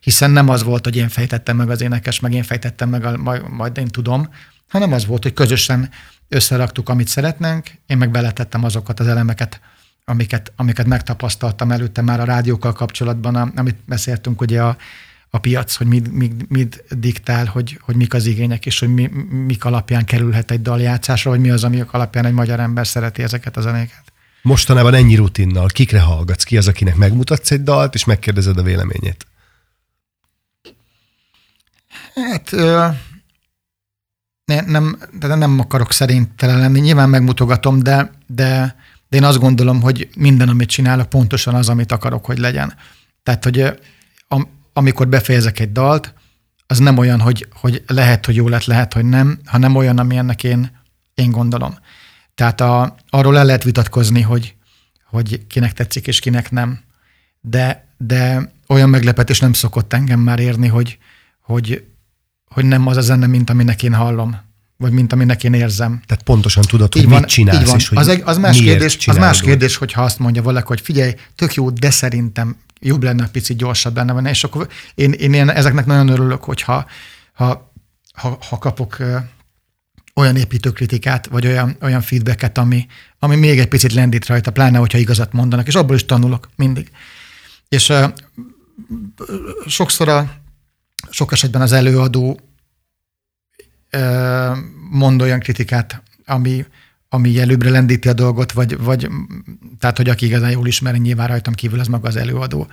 hiszen nem az volt, hogy én fejtettem meg az énekes, meg én fejtettem meg, a, majd, majd én tudom, hanem az volt, hogy közösen összeraktuk, amit szeretnénk, én meg beletettem azokat az elemeket, amiket, amiket megtapasztaltam előtte már a rádiókkal kapcsolatban, amit beszéltünk ugye a, a piac, hogy mit, mit, mit diktál, hogy, hogy mik az igények, és hogy mi, mik alapján kerülhet egy daljátszásra, vagy mi az, ami alapján egy magyar ember szereti ezeket a zenéket. Mostanában ennyi rutinnal, kikre hallgatsz? Ki az, akinek megmutatsz egy dalt, és megkérdezed a véleményét? Hát ne, nem, de nem akarok szerintelen lenni. Nyilván megmutogatom, de, de, de én azt gondolom, hogy minden, amit csinálok, pontosan az, amit akarok, hogy legyen. Tehát, hogy am, amikor befejezek egy dalt, az nem olyan, hogy, hogy lehet, hogy jó lett, lehet, hogy nem, hanem olyan, ami ennek én, én gondolom. Tehát a, arról el lehet vitatkozni, hogy, hogy kinek tetszik és kinek nem. De, de olyan meglepetés nem szokott engem már érni, hogy, hogy, hogy nem az a zene, mint aminek én hallom, vagy mint aminek én érzem. Tehát pontosan tudod, hogy van, mit csinálsz, így van. és hogy az, egy, az, más kérdés, az más kérdés, hogyha azt mondja valaki, hogy figyelj, tök jó, de szerintem jobb lenne, picit gyorsabb benne van, és akkor én, én, én ezeknek nagyon örülök, hogyha ha, ha, ha kapok olyan építőkritikát, vagy olyan, olyan feedbacket, ami, ami még egy picit lendít rajta, pláne, hogyha igazat mondanak, és abból is tanulok mindig. És uh, sokszor a, sok esetben az előadó uh, mond olyan kritikát, ami, ami előbbre lendíti a dolgot, vagy, vagy tehát, hogy aki igazán jól ismeri, nyilván rajtam kívül az maga az előadó,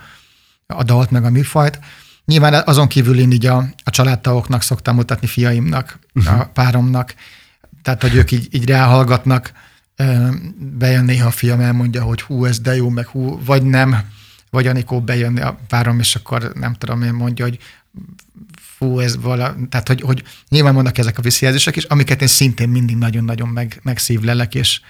a dalt, meg a műfajt. Nyilván azon kívül én így a, a családtagoknak szoktam mutatni fiaimnak, uh-huh. a páromnak, tehát, hogy ők így, így ráhallgatnak, bejön néha a fiam, elmondja, hogy hú, ez de jó, meg hú, vagy nem, vagy Anikó bejön a párom, és akkor nem tudom, én mondja, hogy fú, ez vala, tehát hogy, hogy nyilván vannak ezek a visszajelzések is, amiket én szintén mindig nagyon-nagyon meg, megszívlelek, és,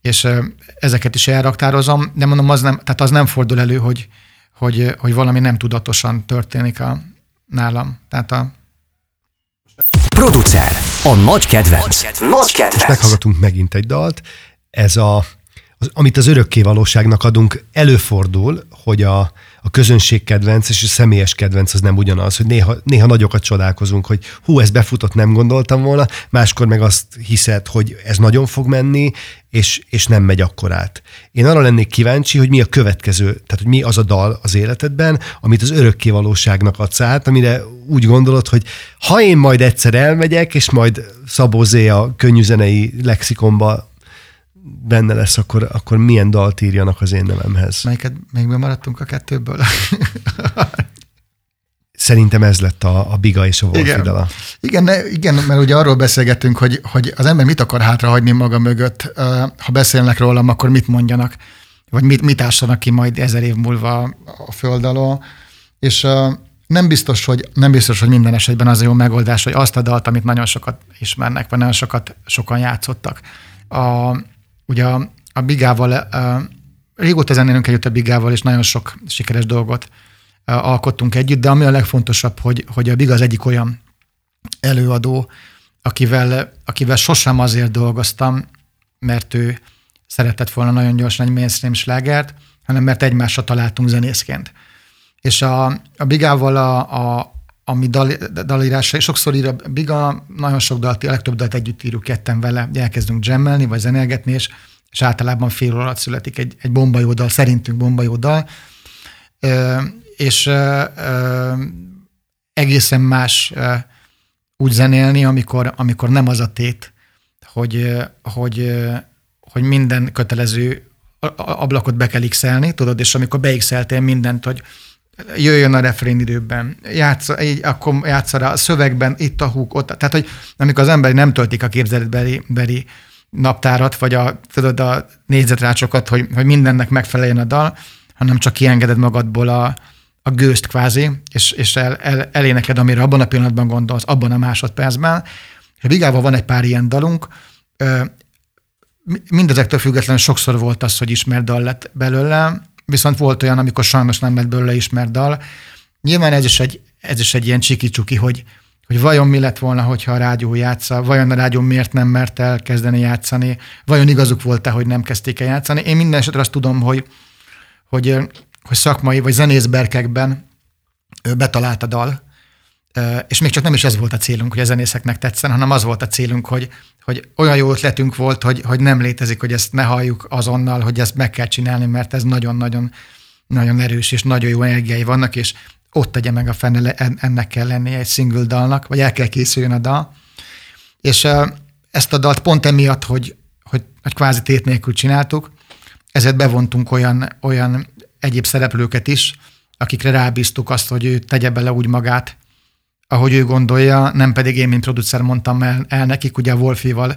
és ezeket is elraktározom, de mondom, az nem, tehát az nem fordul elő, hogy, hogy, hogy valami nem tudatosan történik a, nálam. Tehát a... Producer, a nagy kedvenc. Nagy kedvenc. Most meghallgatunk megint egy dalt. Ez a, az, amit az örökké valóságnak adunk, előfordul, hogy a, a közönség kedvenc és a személyes kedvenc az nem ugyanaz, hogy néha, néha nagyokat csodálkozunk, hogy hú, ez befutott, nem gondoltam volna, máskor meg azt hiszed, hogy ez nagyon fog menni, és, és nem megy akkor át. Én arra lennék kíváncsi, hogy mi a következő, tehát hogy mi az a dal az életedben, amit az örökké valóságnak adsz át, amire úgy gondolod, hogy ha én majd egyszer elmegyek, és majd Szabó Zé a könnyűzenei lexikonba benne lesz, akkor, akkor milyen dalt írjanak az én nevemhez. Melyiket még maradtunk a kettőből? Szerintem ez lett a, a Biga és a Wolfidala. Igen, igen, igen, mert ugye arról beszélgetünk, hogy, hogy az ember mit akar hátrahagyni maga mögött. Ha beszélnek rólam, akkor mit mondjanak, vagy mit, mit ássanak ki majd ezer év múlva a föld alól. És nem biztos, hogy, nem biztos, hogy minden esetben az a jó megoldás, hogy azt a dalt, amit nagyon sokat ismernek, vagy nagyon sokat sokan játszottak. A, ugye a, a Bigával, a, régóta zenélünk együtt a Bigával, és nagyon sok sikeres dolgot alkottunk együtt, de ami a legfontosabb, hogy, hogy a Biga az egyik olyan előadó, akivel, akivel sosem azért dolgoztam, mert ő szeretett volna nagyon gyorsan egy mainstream slágert, hanem mert egymásra találtunk zenészként. És a, a Bigával a, a, ami dal, dalírása, és sokszor ír a Biga, nagyon sok dalt, a legtöbb dalt együtt írjuk ketten vele, elkezdünk jammelni, vagy zenélgetni, és, és általában fél óra alatt születik egy, egy bomba dal, szerintünk bomba dal, ö, és ö, egészen más ö, úgy zenélni, amikor, amikor nem az a tét, hogy, hogy, hogy minden kötelező ablakot be kell x tudod, és amikor beixeltél mindent, hogy jöjjön a refrén időben, játsza, így, akkor játsza rá a szövegben, itt a húk, ott. Tehát, hogy amikor az ember nem töltik a képzeletbeli beli naptárat, vagy a, tudod, a négyzetrácsokat, hogy, hogy mindennek megfeleljen a dal, hanem csak kiengeded magadból a, a gőzt kvázi, és, és el, el, eléneked, amire abban a pillanatban gondolsz, abban a másodpercben. És a Vigával van egy pár ilyen dalunk, mindezektől függetlenül sokszor volt az, hogy ismert dal lett belőle, viszont volt olyan, amikor sajnos nem lett belőle ismert dal. Nyilván ez is egy, ez is egy ilyen csiki-csuki, hogy, hogy vajon mi lett volna, hogyha a rádió játsza, vajon a rádió miért nem mert el kezdeni játszani, vajon igazuk volt-e, hogy nem kezdték el játszani. Én minden esetre azt tudom, hogy, hogy, hogy szakmai vagy zenészberkekben betalált a dal, és még csak nem is ez volt a célunk, hogy a zenészeknek tetszen, hanem az volt a célunk, hogy, hogy olyan jó ötletünk volt, hogy, hogy nem létezik, hogy ezt ne halljuk azonnal, hogy ezt meg kell csinálni, mert ez nagyon-nagyon nagyon erős és nagyon jó energiái vannak, és ott tegye meg a fene, ennek kell lennie egy single dalnak, vagy el kell készüljön a dal. És ezt a dalt pont emiatt, hogy, hogy, hogy kvázi tét nélkül csináltuk, ezért bevontunk olyan, olyan egyéb szereplőket is, akikre rábíztuk azt, hogy ő tegye bele úgy magát, ahogy ő gondolja, nem pedig én, mint producer mondtam el, el nekik, ugye a Wolfival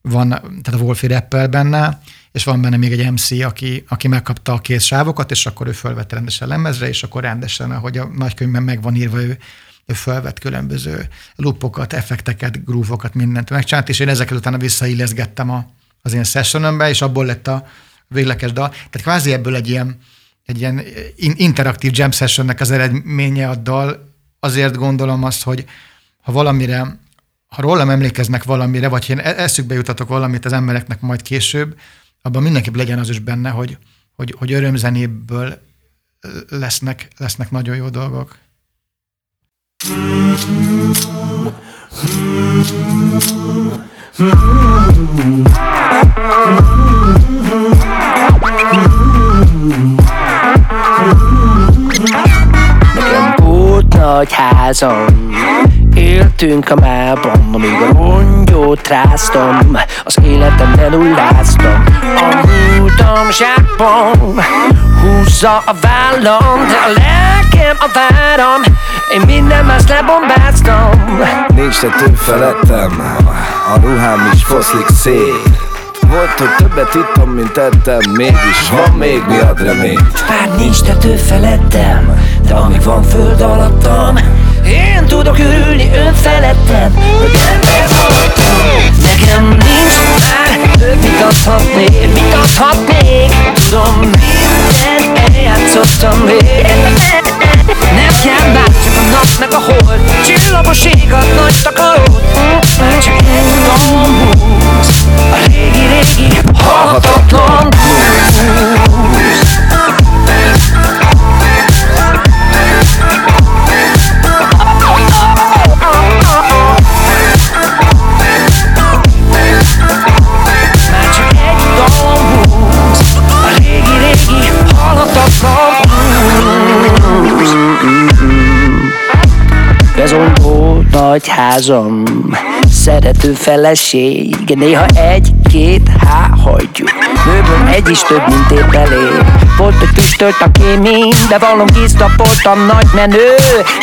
van, tehát a Wolfi rappel benne, és van benne még egy MC, aki, aki megkapta a kész sávokat, és akkor ő fölvette rendesen lemezre, és akkor rendesen, ahogy a nagykönyvben meg van írva, ő, ő fölvett különböző lupokat, effekteket, grúvokat, mindent megcsinált, és én ezeket utána visszailleszgettem a, az én sessionombe, és abból lett a végleges dal. Tehát kvázi ebből egy ilyen, egy ilyen interaktív jam sessionnek az eredménye a dal, azért gondolom azt, hogy ha valamire, ha rólam emlékeznek valamire, vagy ha én e-, eszükbe jutatok valamit az embereknek majd később, abban mindenképp legyen az is benne, hogy, hogy, hogy örömzenéből lesznek, lesznek nagyon jó dolgok. Volt nagy házam. Éltünk a mában, amíg a rongyót ráztam. Az életemben nulláztam A múltam zsákban Húzza a vállam, de a lelkem a váram. Én minden más lebombáztam. Nincs tető felettem. A ruhám is foszlik szét volt, hogy többet ittam, mint ettem Mégis van még mi ad reményt. Bár nincs tető felettem De amíg van föld alattam Én tudok ülni önfelettem Hogy ember alattam Nekem nincs már több mit adhatnék Mit adhatnék Tudom minden eljátszottam még. Nem kell házam Szerető feleség Néha egy-két há hagyjuk. Bőven egy is több, mint épp elég. Volt, hogy füstölt a kémény De valom kisztapoltam nagy menő.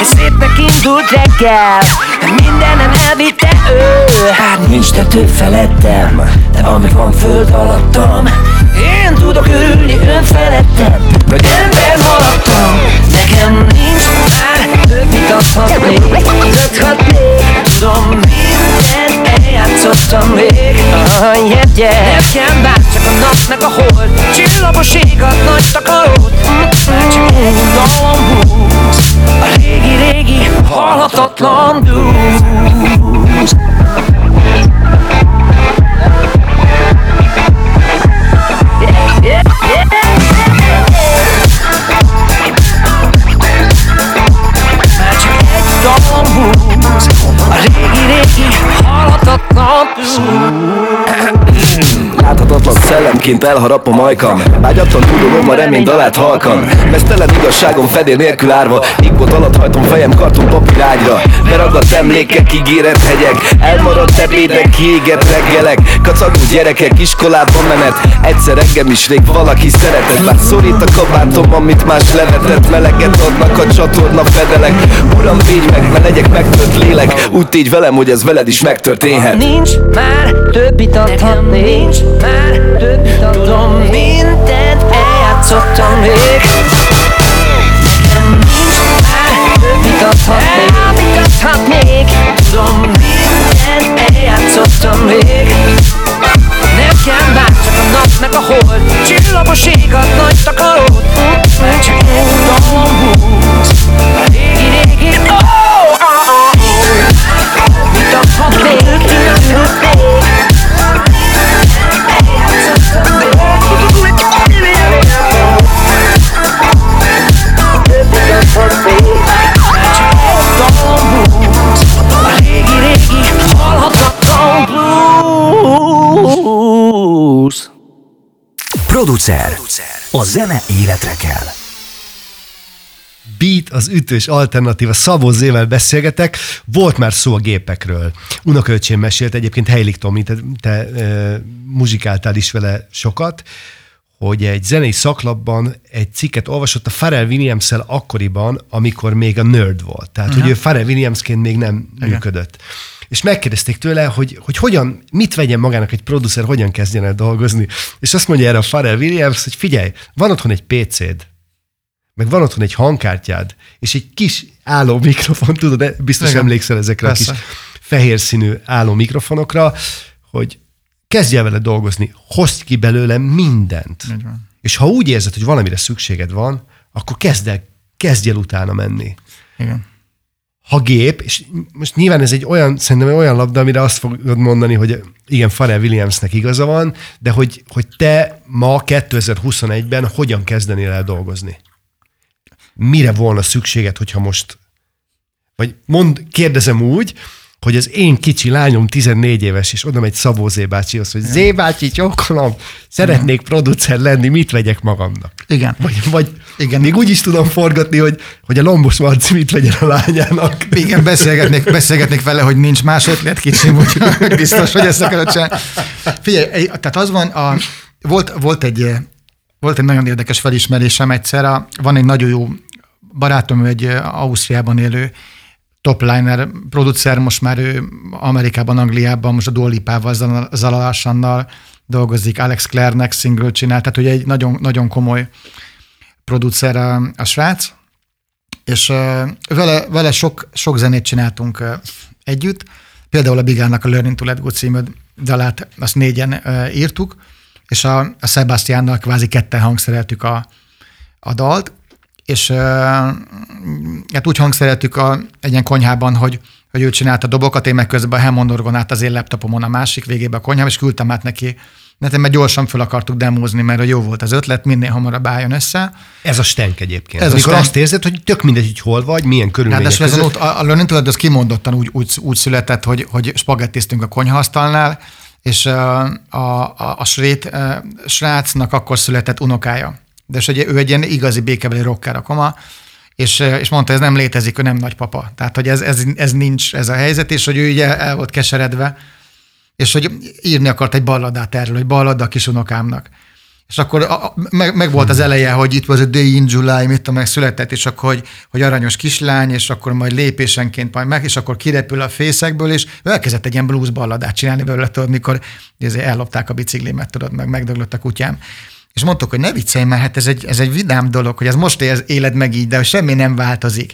Szépnek indult reggel Mindenem elvitte ő. Hát nincs tető felettem De amíg van föld alattam. Én tudok örülni önfelettem Hogy ember maradtam. Nekem nincs már több mit adhatnék Adhatnék Tudom. Mindent eljátszottam még? Ah, yeah, yeah. Nem kell bár csak a nap meg a hold. Csillagos ég a nagy takarót. Már csak egy dalom húz A régi-régi halhatatlan blues halhatatlan blues Láthatatlan szellemként elharap a majkam. Vágyatlan tudolom a remény dalát halkan. Mesztelen igazságom fedél nélkül árva. Ippot alatt hajtom fejem karton papírágyra Beragadt emlékek, ígéret hegyek. Elmaradt ebédek, kiégett reggelek. Kacagú gyerekek, iskolába menet. Egyszer engem is rég valaki szeretett. Már szorít a kabátom, amit más levetett. Meleget adnak a csatorna fedelek. Uram, védj meg, ne legyek megtört lélek. Úgy tégy velem, hogy ez veled is megtörténhet. Nincs már több itt adhatni Nincs már több itt Tudom mindent eljátszottam még. Nekem nincs már több itt adhatni Elvitathatnék Tudom mindent eljátszottam még. Nem kell bár csak a nap meg a hold. Csillagos ég a nagy takarót. Már csak egy dalom húz Producer. A zene életre kell. Beat, az ütős alternatíva, Szabó Zével beszélgetek. Volt már szó a gépekről. Unokaöcsém mesélt, egyébként Heilig Tomi, te, te e, muzsikáltál is vele sokat, hogy egy zenei szaklapban egy cikket olvasott a Pharrell williams akkoriban, amikor még a nerd volt. Tehát, uh-huh. hogy ő Pharrell Williamsként még nem Igen. működött. És megkérdezték tőle, hogy, hogy hogyan, mit vegyen magának egy producer, hogyan kezdjen el dolgozni. És azt mondja erre a Pharrell Williams, hogy figyelj, van otthon egy PC-d, meg van otthon egy hangkártyád, és egy kis álló mikrofon, tudod, de biztos Igen. emlékszel ezekre Persze. a kis fehér színű álló mikrofonokra, hogy kezdj el vele dolgozni, hozd ki belőle mindent. És ha úgy érzed, hogy valamire szükséged van, akkor kezd el, kezdj el utána menni. Igen. Ha gép, és most nyilván ez egy olyan, szerintem olyan labda, amire azt fogod mondani, hogy igen, Pharrell Williamsnek igaza van, de hogy, hogy te ma 2021-ben hogyan kezdenél el dolgozni? mire volna szükséged, hogyha most, vagy mond, kérdezem úgy, hogy az én kicsi lányom 14 éves, és oda megy Szabó Zé bácsihoz, hogy Zé bácsi, csókolom, szeretnék producer lenni, mit vegyek magamnak? Igen. Vagy, vagy igen. még úgy is tudom forgatni, hogy, hogy a Lombos Marci mit vegyen a lányának. Igen, beszélgetnék, beszélgetnék vele, hogy nincs más ötlet kicsim, hogy biztos, hogy ezt akarod csinálni. Figyelj, tehát az van, a, volt, volt egy volt egy nagyon érdekes felismerésem egyszer. A, van egy nagyon jó barátom, egy Ausztriában élő topliner producer, most már ő Amerikában, Angliában, most a Dolipával, Zalalássannal dolgozik, Alex Clare-nek single csinál, tehát ugye egy nagyon, nagyon komoly producer a, a srác, és uh, vele, vele sok, sok zenét csináltunk uh, együtt, például a Bigának a Learning to Let Go című dalát, azt négyen uh, írtuk, és a, a Sebastiánnal kvázi ketten hangszereltük a, a dalt, és uh, hát úgy hangszereltük a, egy ilyen konyhában, hogy, hogy ő csinálta a dobokat, én meg közben a Hammond orgonát az én laptopomon a másik végébe a konyhában, és küldtem át neki mert mert gyorsan fel akartuk demózni, mert jó volt az ötlet, minél hamarabb álljon össze. Ez a stenk egyébként. Ez Amikor stenk. azt érzed, hogy tök mindegy, hogy hol vagy, milyen körülmények hát, között. A, a Learning az kimondottan úgy, úgy, úgy született, hogy, hogy spagettisztünk a konyhasztalnál, és a, a, a srét a srácnak akkor született unokája. De és ugye ő egy ilyen igazi békebeli rocker a koma, és, és mondta, ez nem létezik, ő nem nagypapa. Tehát, hogy ez, ez, ez nincs ez a helyzet, és hogy ő ugye el volt keseredve, és hogy írni akart egy balladát erről, hogy ballada a kis. És akkor a, a, meg, meg, volt az eleje, hogy itt was a day in July, mit tudom, meg született, és akkor, hogy, hogy aranyos kislány, és akkor majd lépésenként majd meg, és akkor kirepül a fészekből, és elkezdett egy ilyen blues balladát csinálni belőle, tudod, mikor ezért ellopták a biciklimet, tudod, meg megdöglött a kutyám. És mondtuk, hogy ne viccelj, mert hát ez egy, ez egy vidám dolog, hogy ez most éled meg így, de semmi nem változik.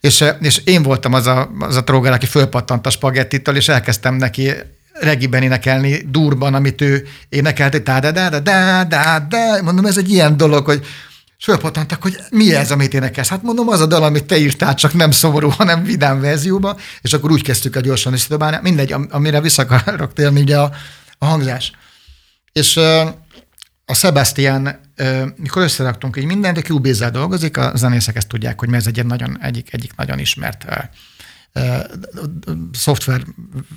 És, és én voltam az a, az a tróger, aki fölpattant a spagettitől, és elkezdtem neki regiben énekelni durban, amit ő énekelt, hogy da da da da da da mondom, ez egy ilyen dolog, hogy és fölpattantak, hogy mi ez, amit énekelsz? Hát mondom, az a dal, amit te írtál, csak nem szomorú, hanem vidám verzióba, és akkor úgy kezdtük el gyorsan összedobálni. Mindegy, amire vissza akarok térni, ugye a, a hangzás. És a Sebastian, mikor összeraktunk így mindent, a Cubase-zel dolgozik, a zenészek ezt tudják, hogy mi ez egy nagyon, egyik, egyik nagyon ismert szoftver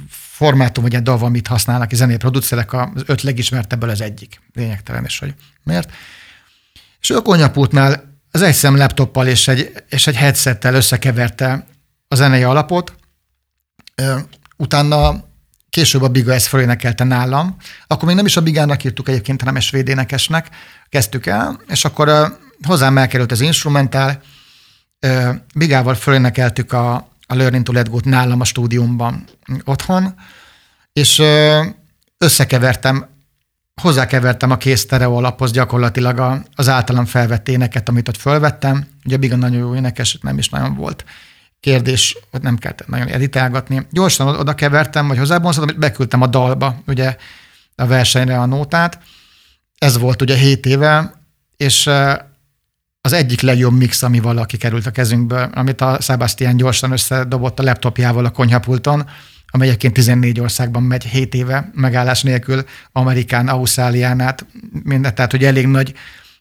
formátum, vagy egy DAV, amit használnak, zenei producerek, az öt legismertebből az egyik. Lényegtelen is, hogy miért. És a konyapútnál az egy szem laptoppal és egy, és egy headsettel összekeverte a zenei alapot, utána később a Biga ezt fölénekelte nálam, akkor még nem is a Bigának írtuk egyébként, hanem a svéd énekesnek. Kezdtük el, és akkor hozzám elkerült az instrumentál, Bigával fölénekeltük a, a Learning to Let Go-t nálam a stúdiumban otthon, és összekevertem, hozzákevertem a kész stereo alaphoz gyakorlatilag az általam felvett éneket, amit ott fölvettem. Ugye Biga nagyon jó énekes, nem is nagyon volt kérdés, hogy nem kellett nagyon editálgatni. Gyorsan oda kevertem, vagy hozzábonszoltam, beküldtem a dalba, ugye a versenyre a nótát. Ez volt ugye 7 éve, és az egyik legjobb mix, ami valaki került a kezünkből, amit a Sebastian gyorsan összedobott a laptopjával a konyhapulton, amely egyébként 14 országban megy 7 éve megállás nélkül, Amerikán, Ausztrálián át, minden, tehát hogy elég nagy,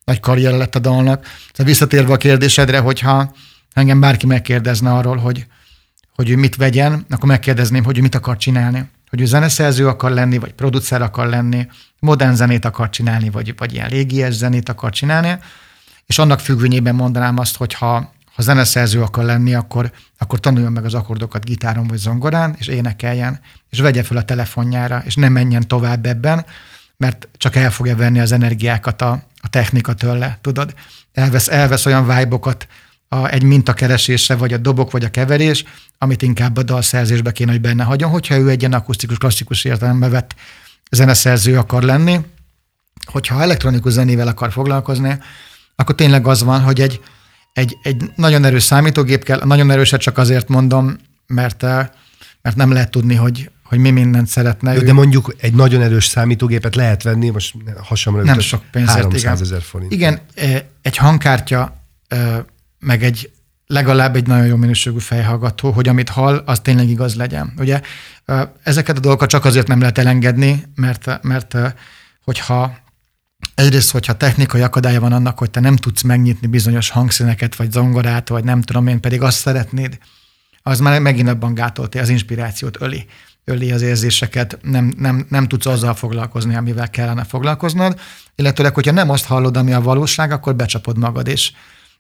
nagy karrier lett a dalnak. Tehát visszatérve a kérdésedre, hogyha engem bárki megkérdezne arról, hogy, hogy ő mit vegyen, akkor megkérdezném, hogy ő mit akar csinálni. hogy ő zeneszerző akar lenni, vagy producer akar lenni, modern zenét akar csinálni, vagy, vagy ilyen régies zenét akar csinálni, és annak függvényében mondanám azt, hogy ha, ha zeneszerző akar lenni, akkor, akkor tanuljon meg az akkordokat gitáron vagy zongorán, és énekeljen, és vegye fel a telefonjára, és ne menjen tovább ebben, mert csak el fogja venni az energiákat a, a technika tőle, tudod? Elvesz, elvesz olyan vibe a, egy mintakeresésre, vagy a dobok, vagy a keverés, amit inkább a dalszerzésbe kéne, hogy benne hagyjon, hogyha ő egy ilyen akusztikus, klasszikus értelembe vett zeneszerző akar lenni, hogyha elektronikus zenével akar foglalkozni, akkor tényleg az van, hogy egy, egy, egy nagyon erős számítógép kell, nagyon erőset csak azért mondom, mert, eh, mert nem lehet tudni, hogy, hogy mi mindent szeretne. Jó, de mondjuk egy nagyon erős számítógépet lehet venni, most hasamra Nem sok pénzért, 300 ezer forint. Igen, eh, egy hangkártya, eh, meg egy legalább egy nagyon jó minőségű fejhallgató, hogy amit hall, az tényleg igaz legyen. Ugye ezeket a dolgokat csak azért nem lehet elengedni, mert, mert hogyha egyrészt, hogyha technikai akadálya van annak, hogy te nem tudsz megnyitni bizonyos hangszíneket, vagy zongorát, vagy nem tudom én, pedig azt szeretnéd, az már megint abban gátolti, az inspirációt öli, öli az érzéseket, nem, nem, nem tudsz azzal foglalkozni, amivel kellene foglalkoznod, illetőleg, hogyha nem azt hallod, ami a valóság, akkor becsapod magad, és,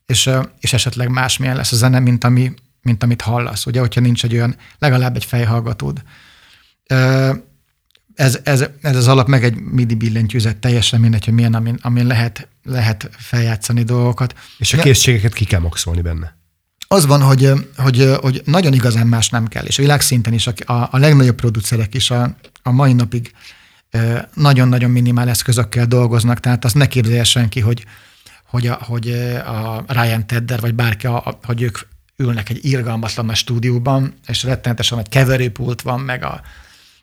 és, és esetleg másmilyen lesz a zene, mint, ami, mint amit hallasz, ugye, hogyha nincs egy olyan, legalább egy fejhallgatód. Ez, ez, ez az alap, meg egy MIDI billentyűzet, teljesen mindegy, hogy milyen, amin, amin lehet, lehet feljátszani dolgokat. És a készségeket ki kell maxolni benne. Az van, hogy, hogy, hogy nagyon igazán más nem kell, és világszinten is a, a, a legnagyobb producerek is a, a mai napig nagyon-nagyon minimál eszközökkel dolgoznak, tehát azt ne képzelje senki, hogy, hogy, a, hogy a Ryan Tedder, vagy bárki, a, hogy ők ülnek egy irgalmatlan a stúdióban, és rettenetesen egy keverőpult van, meg a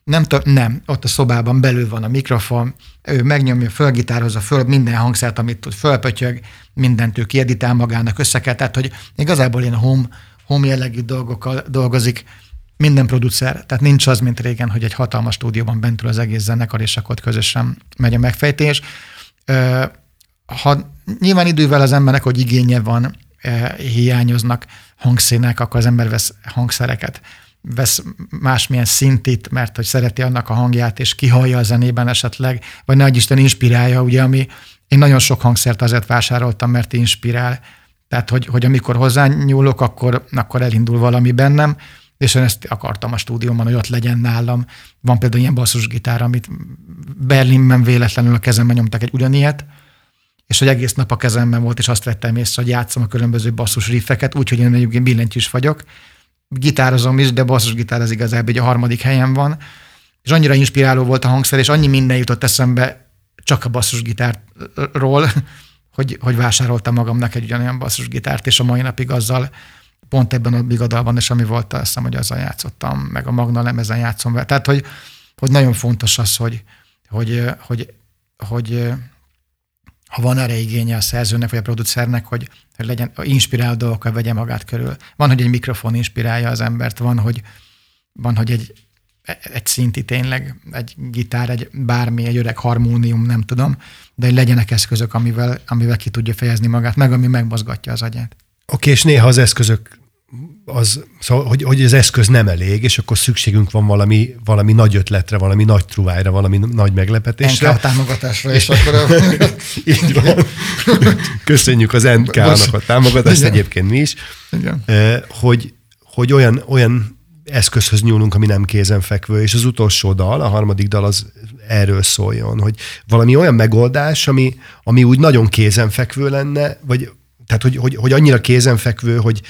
nem, nem, ott a szobában belül van a mikrofon, ő megnyomja, fölgitározza föl minden hangszert, amit tud, fölpötyög, mindent ő kieditál magának, össze kell, tehát hogy igazából ilyen home, home jellegű dolgokkal dolgozik minden producer, tehát nincs az, mint régen, hogy egy hatalmas stúdióban bentül az egész zenekar, és akkor közösen megy a megfejtés. Ha nyilván idővel az embernek, hogy igénye van, hiányoznak hangszínek, akkor az ember vesz hangszereket, vesz másmilyen szintit, mert hogy szereti annak a hangját, és kihallja a zenében esetleg, vagy nagy Isten inspirálja, ugye, ami én nagyon sok hangszert azért vásároltam, mert inspirál. Tehát, hogy, hogy amikor hozzányúlok, akkor, akkor elindul valami bennem, és én ezt akartam a stúdióban, hogy ott legyen nálam. Van például ilyen basszusgitár, amit Berlinben véletlenül a kezemben nyomtak egy ugyanilyet, és hogy egész nap a kezemben volt, és azt vettem észre, hogy játszom a különböző basszus riffeket, úgyhogy én egyébként billentyűs vagyok. Gitározom is, de basszusgitár az igazából egy a harmadik helyen van. És annyira inspiráló volt a hangszer, és annyi minden jutott eszembe csak a basszusgitárról, hogy, hogy vásároltam magamnak egy ugyanolyan basszusgitárt, és a mai napig azzal pont ebben a bigadalban és ami volt, azt hiszem, hogy azzal játszottam, meg a Magna lemezen játszom vele. Tehát, hogy, hogy nagyon fontos az, hogy, hogy, hogy, hogy ha van erre igénye a szerzőnek vagy a producernek, hogy, hogy legyen inspiráló dolgokkal vegye magát körül. Van, hogy egy mikrofon inspirálja az embert, van, hogy, van, hogy egy, egy szinti tényleg, egy gitár, egy bármi, egy öreg harmónium, nem tudom, de hogy legyenek eszközök, amivel, amivel ki tudja fejezni magát, meg ami megmozgatja az agyát. Oké, okay, és néha az eszközök az, szóval, hogy, hogy az eszköz nem elég, és akkor szükségünk van valami, valami nagy ötletre, valami nagy truvájra, valami nagy meglepetésre. NK támogatásra, és akkor... Így van. Köszönjük az NK-nak a támogatást, Igen. egyébként mi is. Igen. Hogy, hogy olyan, olyan eszközhöz nyúlunk, ami nem kézenfekvő, és az utolsó dal, a harmadik dal az erről szóljon, hogy valami olyan megoldás, ami, ami úgy nagyon kézenfekvő lenne, vagy tehát hogy, hogy, hogy annyira kézenfekvő, hogy,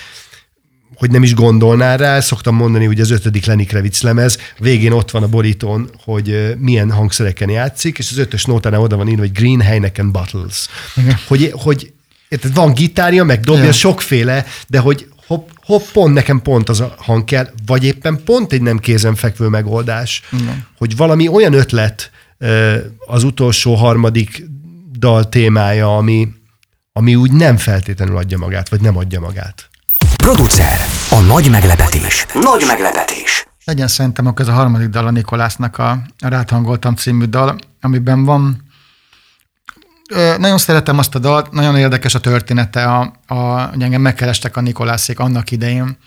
hogy nem is gondolnál rá, szoktam mondani, hogy az ötödik Lenny Kravitz lemez, végén ott van a borítón, hogy milyen hangszereken játszik, és az ötös nótánál oda van írva, hogy Green Heineken Bottles. Hogy, hogy érted, van gitárja, meg dobja, yeah. sokféle, de hogy hopp, hopp, pont nekem pont az a hang kell, vagy éppen pont egy nem kézenfekvő megoldás, yeah. hogy valami olyan ötlet az utolsó harmadik dal témája, ami, ami úgy nem feltétlenül adja magát, vagy nem adja magát. Producer. A nagy meglepetés. Nagy meglepetés. Legyen szerintem akkor ez a harmadik dal a Nikolásznak a, Ráthangoltam című dal, amiben van nagyon szeretem azt a dalt, nagyon érdekes a története, a, a, hogy engem megkerestek a Nikolászék annak idején,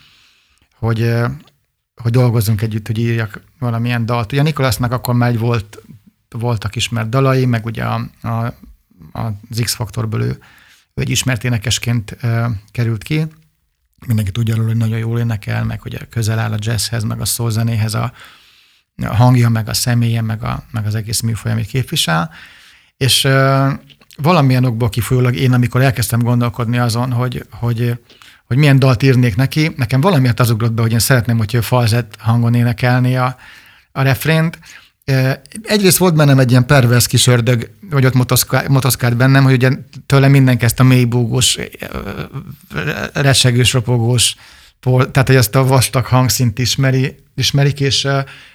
hogy, hogy dolgozzunk együtt, hogy írjak valamilyen dalt. Ugye Nikolásznak akkor már volt, voltak ismert dalai, meg ugye a, a, az X-faktorből ő, ő egy ismert énekesként került ki. Mindenki tudja róla, hogy nagyon jól énekel, meg hogy közel áll a jazzhez, meg a szózenéhez a, a hangja, meg a személye, meg, a, meg az egész műfaj, amit képvisel. És e, valamilyen okból kifolyólag én, amikor elkezdtem gondolkodni azon, hogy, hogy, hogy milyen dalt írnék neki, nekem valamiért az ugrott be, hogy én szeretném, hogy ő falzett hangon énekelni a, a refrént. Egyrészt volt bennem egy ilyen pervers kis ördög, hogy ott motoszkált bennem, hogy ugye tőle mindenki ezt a mélybúgós, resegős, ropogós, tehát hogy ezt a vastag hangszint ismeri, ismerik, és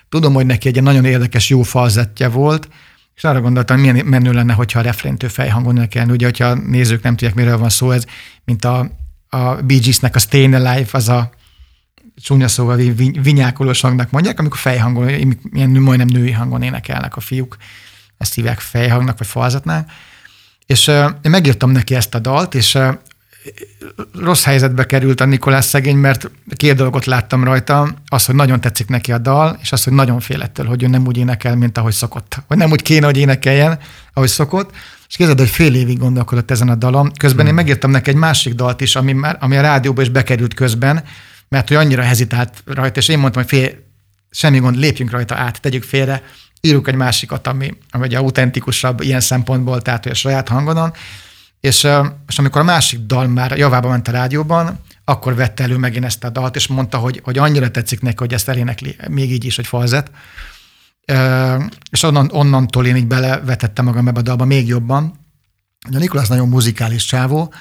tudom, hogy neki egy nagyon érdekes, jó falzettje volt, és arra gondoltam, milyen menő lenne, hogyha a refréntő fejhangon nekelni. Ugye, hogyha a nézők nem tudják, miről van szó, ez, mint a, a Bee Gees-nek a Stayin' Alive, az a csúnya szóval vinyákolós hangnak mondják, amikor fejhangon, ilyen majdnem női hangon énekelnek a fiúk, ezt hívják fejhangnak, vagy falzatnál. És uh, én megírtam neki ezt a dalt, és uh, rossz helyzetbe került a Nikolás szegény, mert két dolgot láttam rajta, az, hogy nagyon tetszik neki a dal, és az, hogy nagyon fél ettől, hogy ő nem úgy énekel, mint ahogy szokott. Vagy nem úgy kéne, hogy énekeljen, ahogy szokott. És képzeld, hogy fél évig gondolkodott ezen a dalon. Közben hmm. én megírtam neki egy másik dalt is, ami, már, ami a rádióba is bekerült közben, mert hogy annyira hezitált rajta, és én mondtam, hogy fél, semmi gond, lépjünk rajta át, tegyük félre, írjuk egy másikat, ami, ami egy autentikusabb ilyen szempontból, tehát hogy a saját hangodon. És, és amikor a másik dal már javába ment a rádióban, akkor vette elő megint ezt a dalt, és mondta, hogy, hogy annyira tetszik neki, hogy ezt elénekli, még így is, hogy falzet. És onnan, onnantól én így belevetettem magam ebbe a dalba még jobban. A Nikolász nagyon muzikális csávó,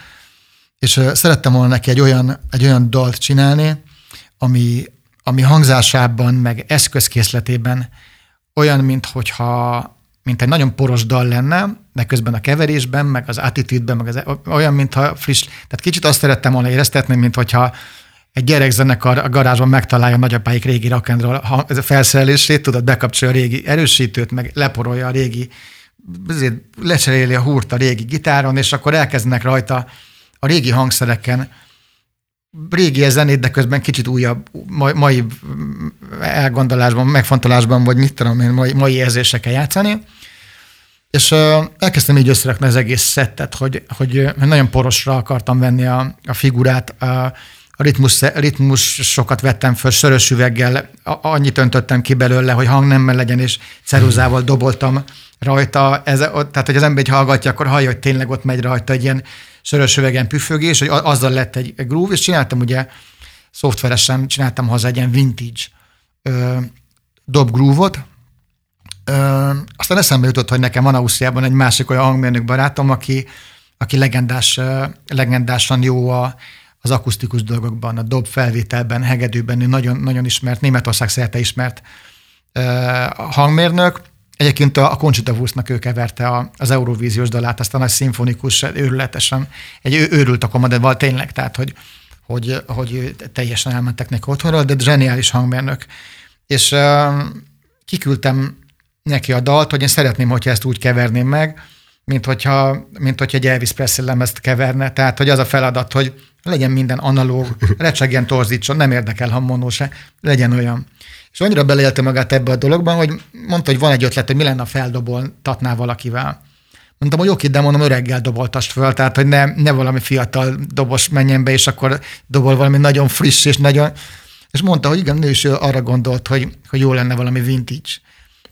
és szerettem volna neki egy olyan, egy olyan dalt csinálni, ami, ami hangzásában, meg eszközkészletében olyan, mint hogyha mint egy nagyon poros dal lenne, de közben a keverésben, meg az attitűdben, meg az, olyan, mintha friss, tehát kicsit azt szerettem volna éreztetni, mint hogyha egy gyerekzenekar a garázsban megtalálja a nagyapáik régi rock'n'roll felszerelését, tudod, bekapcsolja a régi erősítőt, meg leporolja a régi, azért lecseréli a húrt a régi gitáron, és akkor elkezdenek rajta a régi hangszereken régi zenét, de közben kicsit újabb, mai, elgondolásban, megfontolásban, vagy mit tudom én, mai, mai érzésekkel játszani. És elkezdtem így összerakni az egész szettet, hogy, hogy nagyon porosra akartam venni a, a figurát, a ritmus, ritmus sokat vettem föl, sörös üveggel, annyit öntöttem ki belőle, hogy hangnemmel legyen, és ceruzával doboltam rajta. Ez, tehát, hogy az ember egy hallgatja, akkor hallja, hogy tényleg ott megy rajta egy ilyen sörös üvegen püfögés, hogy azzal lett egy, groove, és csináltam ugye szoftveresen, csináltam hozzá egy ilyen vintage ö, dob groove-ot, Ö, aztán eszembe jutott, hogy nekem van Ausztriában egy másik olyan hangmérnök barátom, aki, aki legendás, legendásan jó a, az akusztikus dolgokban, a dob felvételben, hegedűben, ő nagyon, nagyon ismert, Németország szerte ismert hangmérnök, Egyébként a Conchita Wurstnak ő keverte a, az Eurovíziós dalát, azt a szimfonikus, őrületesen, egy őrült a komoda, tényleg, tehát, hogy, hogy, hogy teljesen elmentek neki otthonról, de zseniális hangmérnök. És uh, kiküldtem neki a dalt, hogy én szeretném, hogyha ezt úgy keverném meg, mint hogyha, mint hogyha egy Elvis Presley lemezt keverne. Tehát, hogy az a feladat, hogy legyen minden analóg, recsegjen, torzítson, nem érdekel, ha mono se, legyen olyan. És annyira beleélte magát ebbe a dologban, hogy mondta, hogy van egy ötlet, hogy mi lenne, ha feldoboltatná valakivel. Mondtam, hogy oké, de mondom, öreggel doboltast föl, tehát hogy ne, ne valami fiatal dobos menjen be, és akkor dobol valami nagyon friss, és nagyon... És mondta, hogy igen, ő is arra gondolt, hogy, hogy jó lenne valami vintage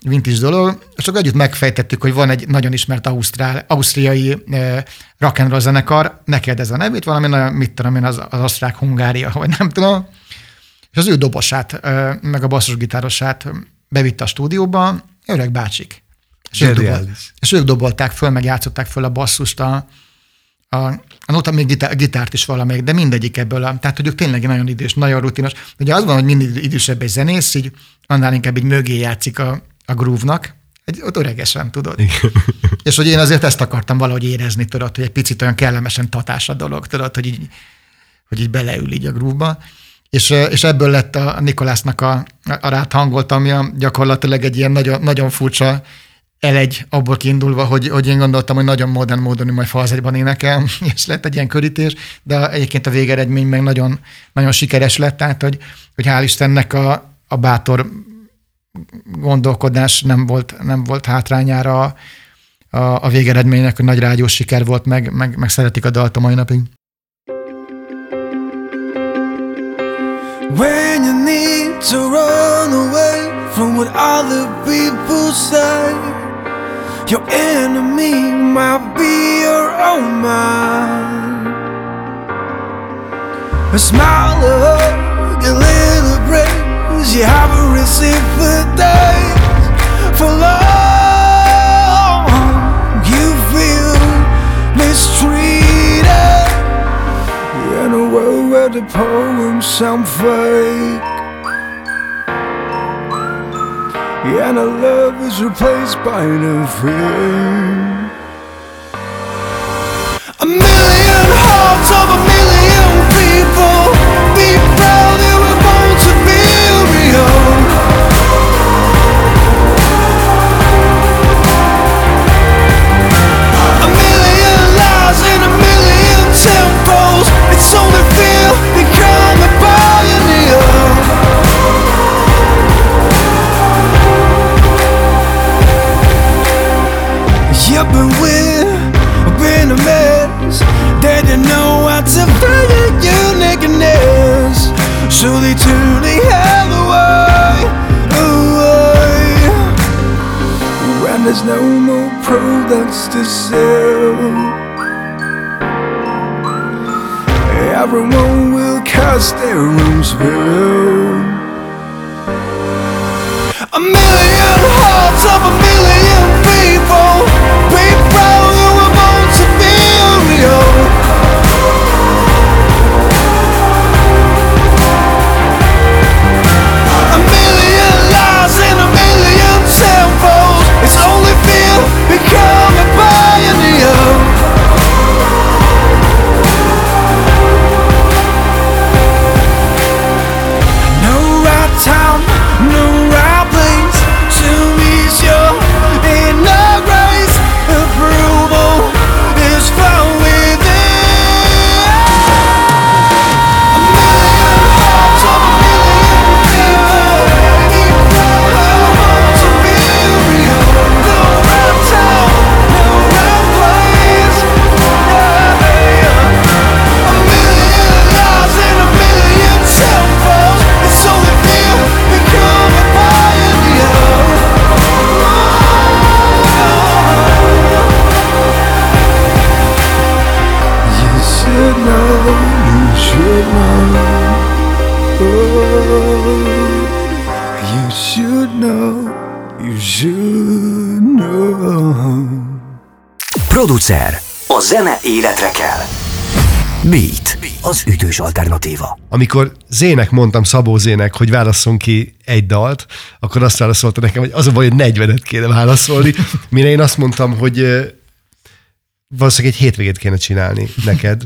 vintage dolog, és akkor együtt megfejtettük, hogy van egy nagyon ismert ausztrál, ausztriai eh, rock and roll zenekar, ne kérdezz a nevét, valami nagyon, mit tudom én, az, az osztrák Hungária, vagy nem tudom, és az ő dobosát, meg a basszusgitárosát bevitte a stúdióba, öreg bácsik. És ők, dobol, és ők dobolták föl, meg játszották föl a basszust, a, a, a nota még gitár, gitárt is valamelyik, de mindegyik ebből. A, tehát, hogy ők tényleg nagyon idős, nagyon rutinos. Ugye az van, hogy mindig idősebb egy zenész, így annál inkább így mögé játszik a, a groove-nak, egy, ott öregesen, tudod. Igen. És hogy én azért ezt akartam valahogy érezni, tudod, hogy egy picit olyan kellemesen tatás a dolog, tudod, hogy így, hogy így beleül így a groove-ba. És, és ebből lett a Nikolásznak a, a rát hangolt, ami gyakorlatilag egy ilyen nagyon, nagyon furcsa elegy abból kiindulva, hogy, hogy én gondoltam, hogy nagyon modern módon majd falzegyban énekel, és lett egy ilyen körítés, de egyébként a végeredmény meg nagyon, nagyon sikeres lett, tehát hogy, hogy hál' Istennek a, a bátor gondolkodás nem volt, nem volt hátrányára a, a, a végeredménynek, hogy nagy rádiós siker volt, meg, meg, meg szeretik a dalt a mai napig. When you need to run away from what other people say, your enemy might be your own mind. A smile, the poems sound fake. And our love is replaced by the fear. A million hearts of a million nakedness. So they turn the hell away, away. When there's no more products to sell, everyone will cast their own spell. A million hearts of a million people. Életre kell. Beat. Az ütős alternatíva. Amikor Zének mondtam, Szabó Zének, hogy válasszon ki egy dalt, akkor azt válaszolta nekem, hogy az a baj, hogy 40-et kéne válaszolni. Mire én azt mondtam, hogy valószínűleg egy hétvégét kéne csinálni neked,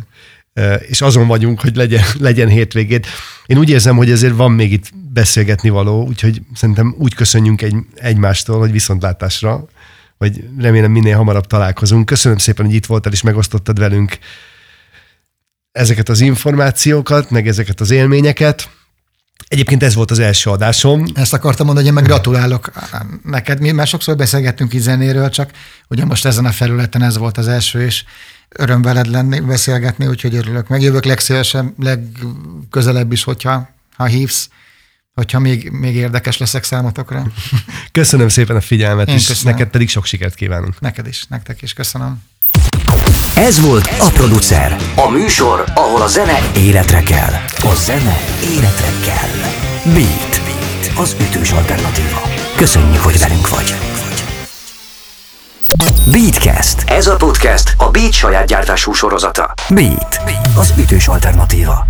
és azon vagyunk, hogy legyen, legyen hétvégét. Én úgy érzem, hogy ezért van még itt beszélgetni való, úgyhogy szerintem úgy köszönjünk egy, egymástól, hogy viszontlátásra, vagy remélem minél hamarabb találkozunk. Köszönöm szépen, hogy itt voltál és megosztottad velünk ezeket az információkat, meg ezeket az élményeket. Egyébként ez volt az első adásom. Ezt akartam mondani, hogy én meg gratulálok neked. Mi már sokszor beszélgettünk így zenéről, csak ugye most ezen a felületen ez volt az első, és öröm veled lenni, beszélgetni, úgyhogy örülök. Megjövök legszívesebb, legközelebb is, hogyha ha hívsz, hogyha még, még érdekes leszek számotokra. Köszönöm szépen a figyelmet, Én és köszönöm. neked pedig sok sikert kívánunk. Neked is, nektek is. Köszönöm. Ez volt a Producer. A műsor, ahol a zene életre kell. A zene életre kell. Beat. Az ütős alternatíva. Köszönjük, hogy velünk vagy. Beatcast. Ez a podcast a Beat saját gyártású sorozata. Beat. Az ütős alternatíva.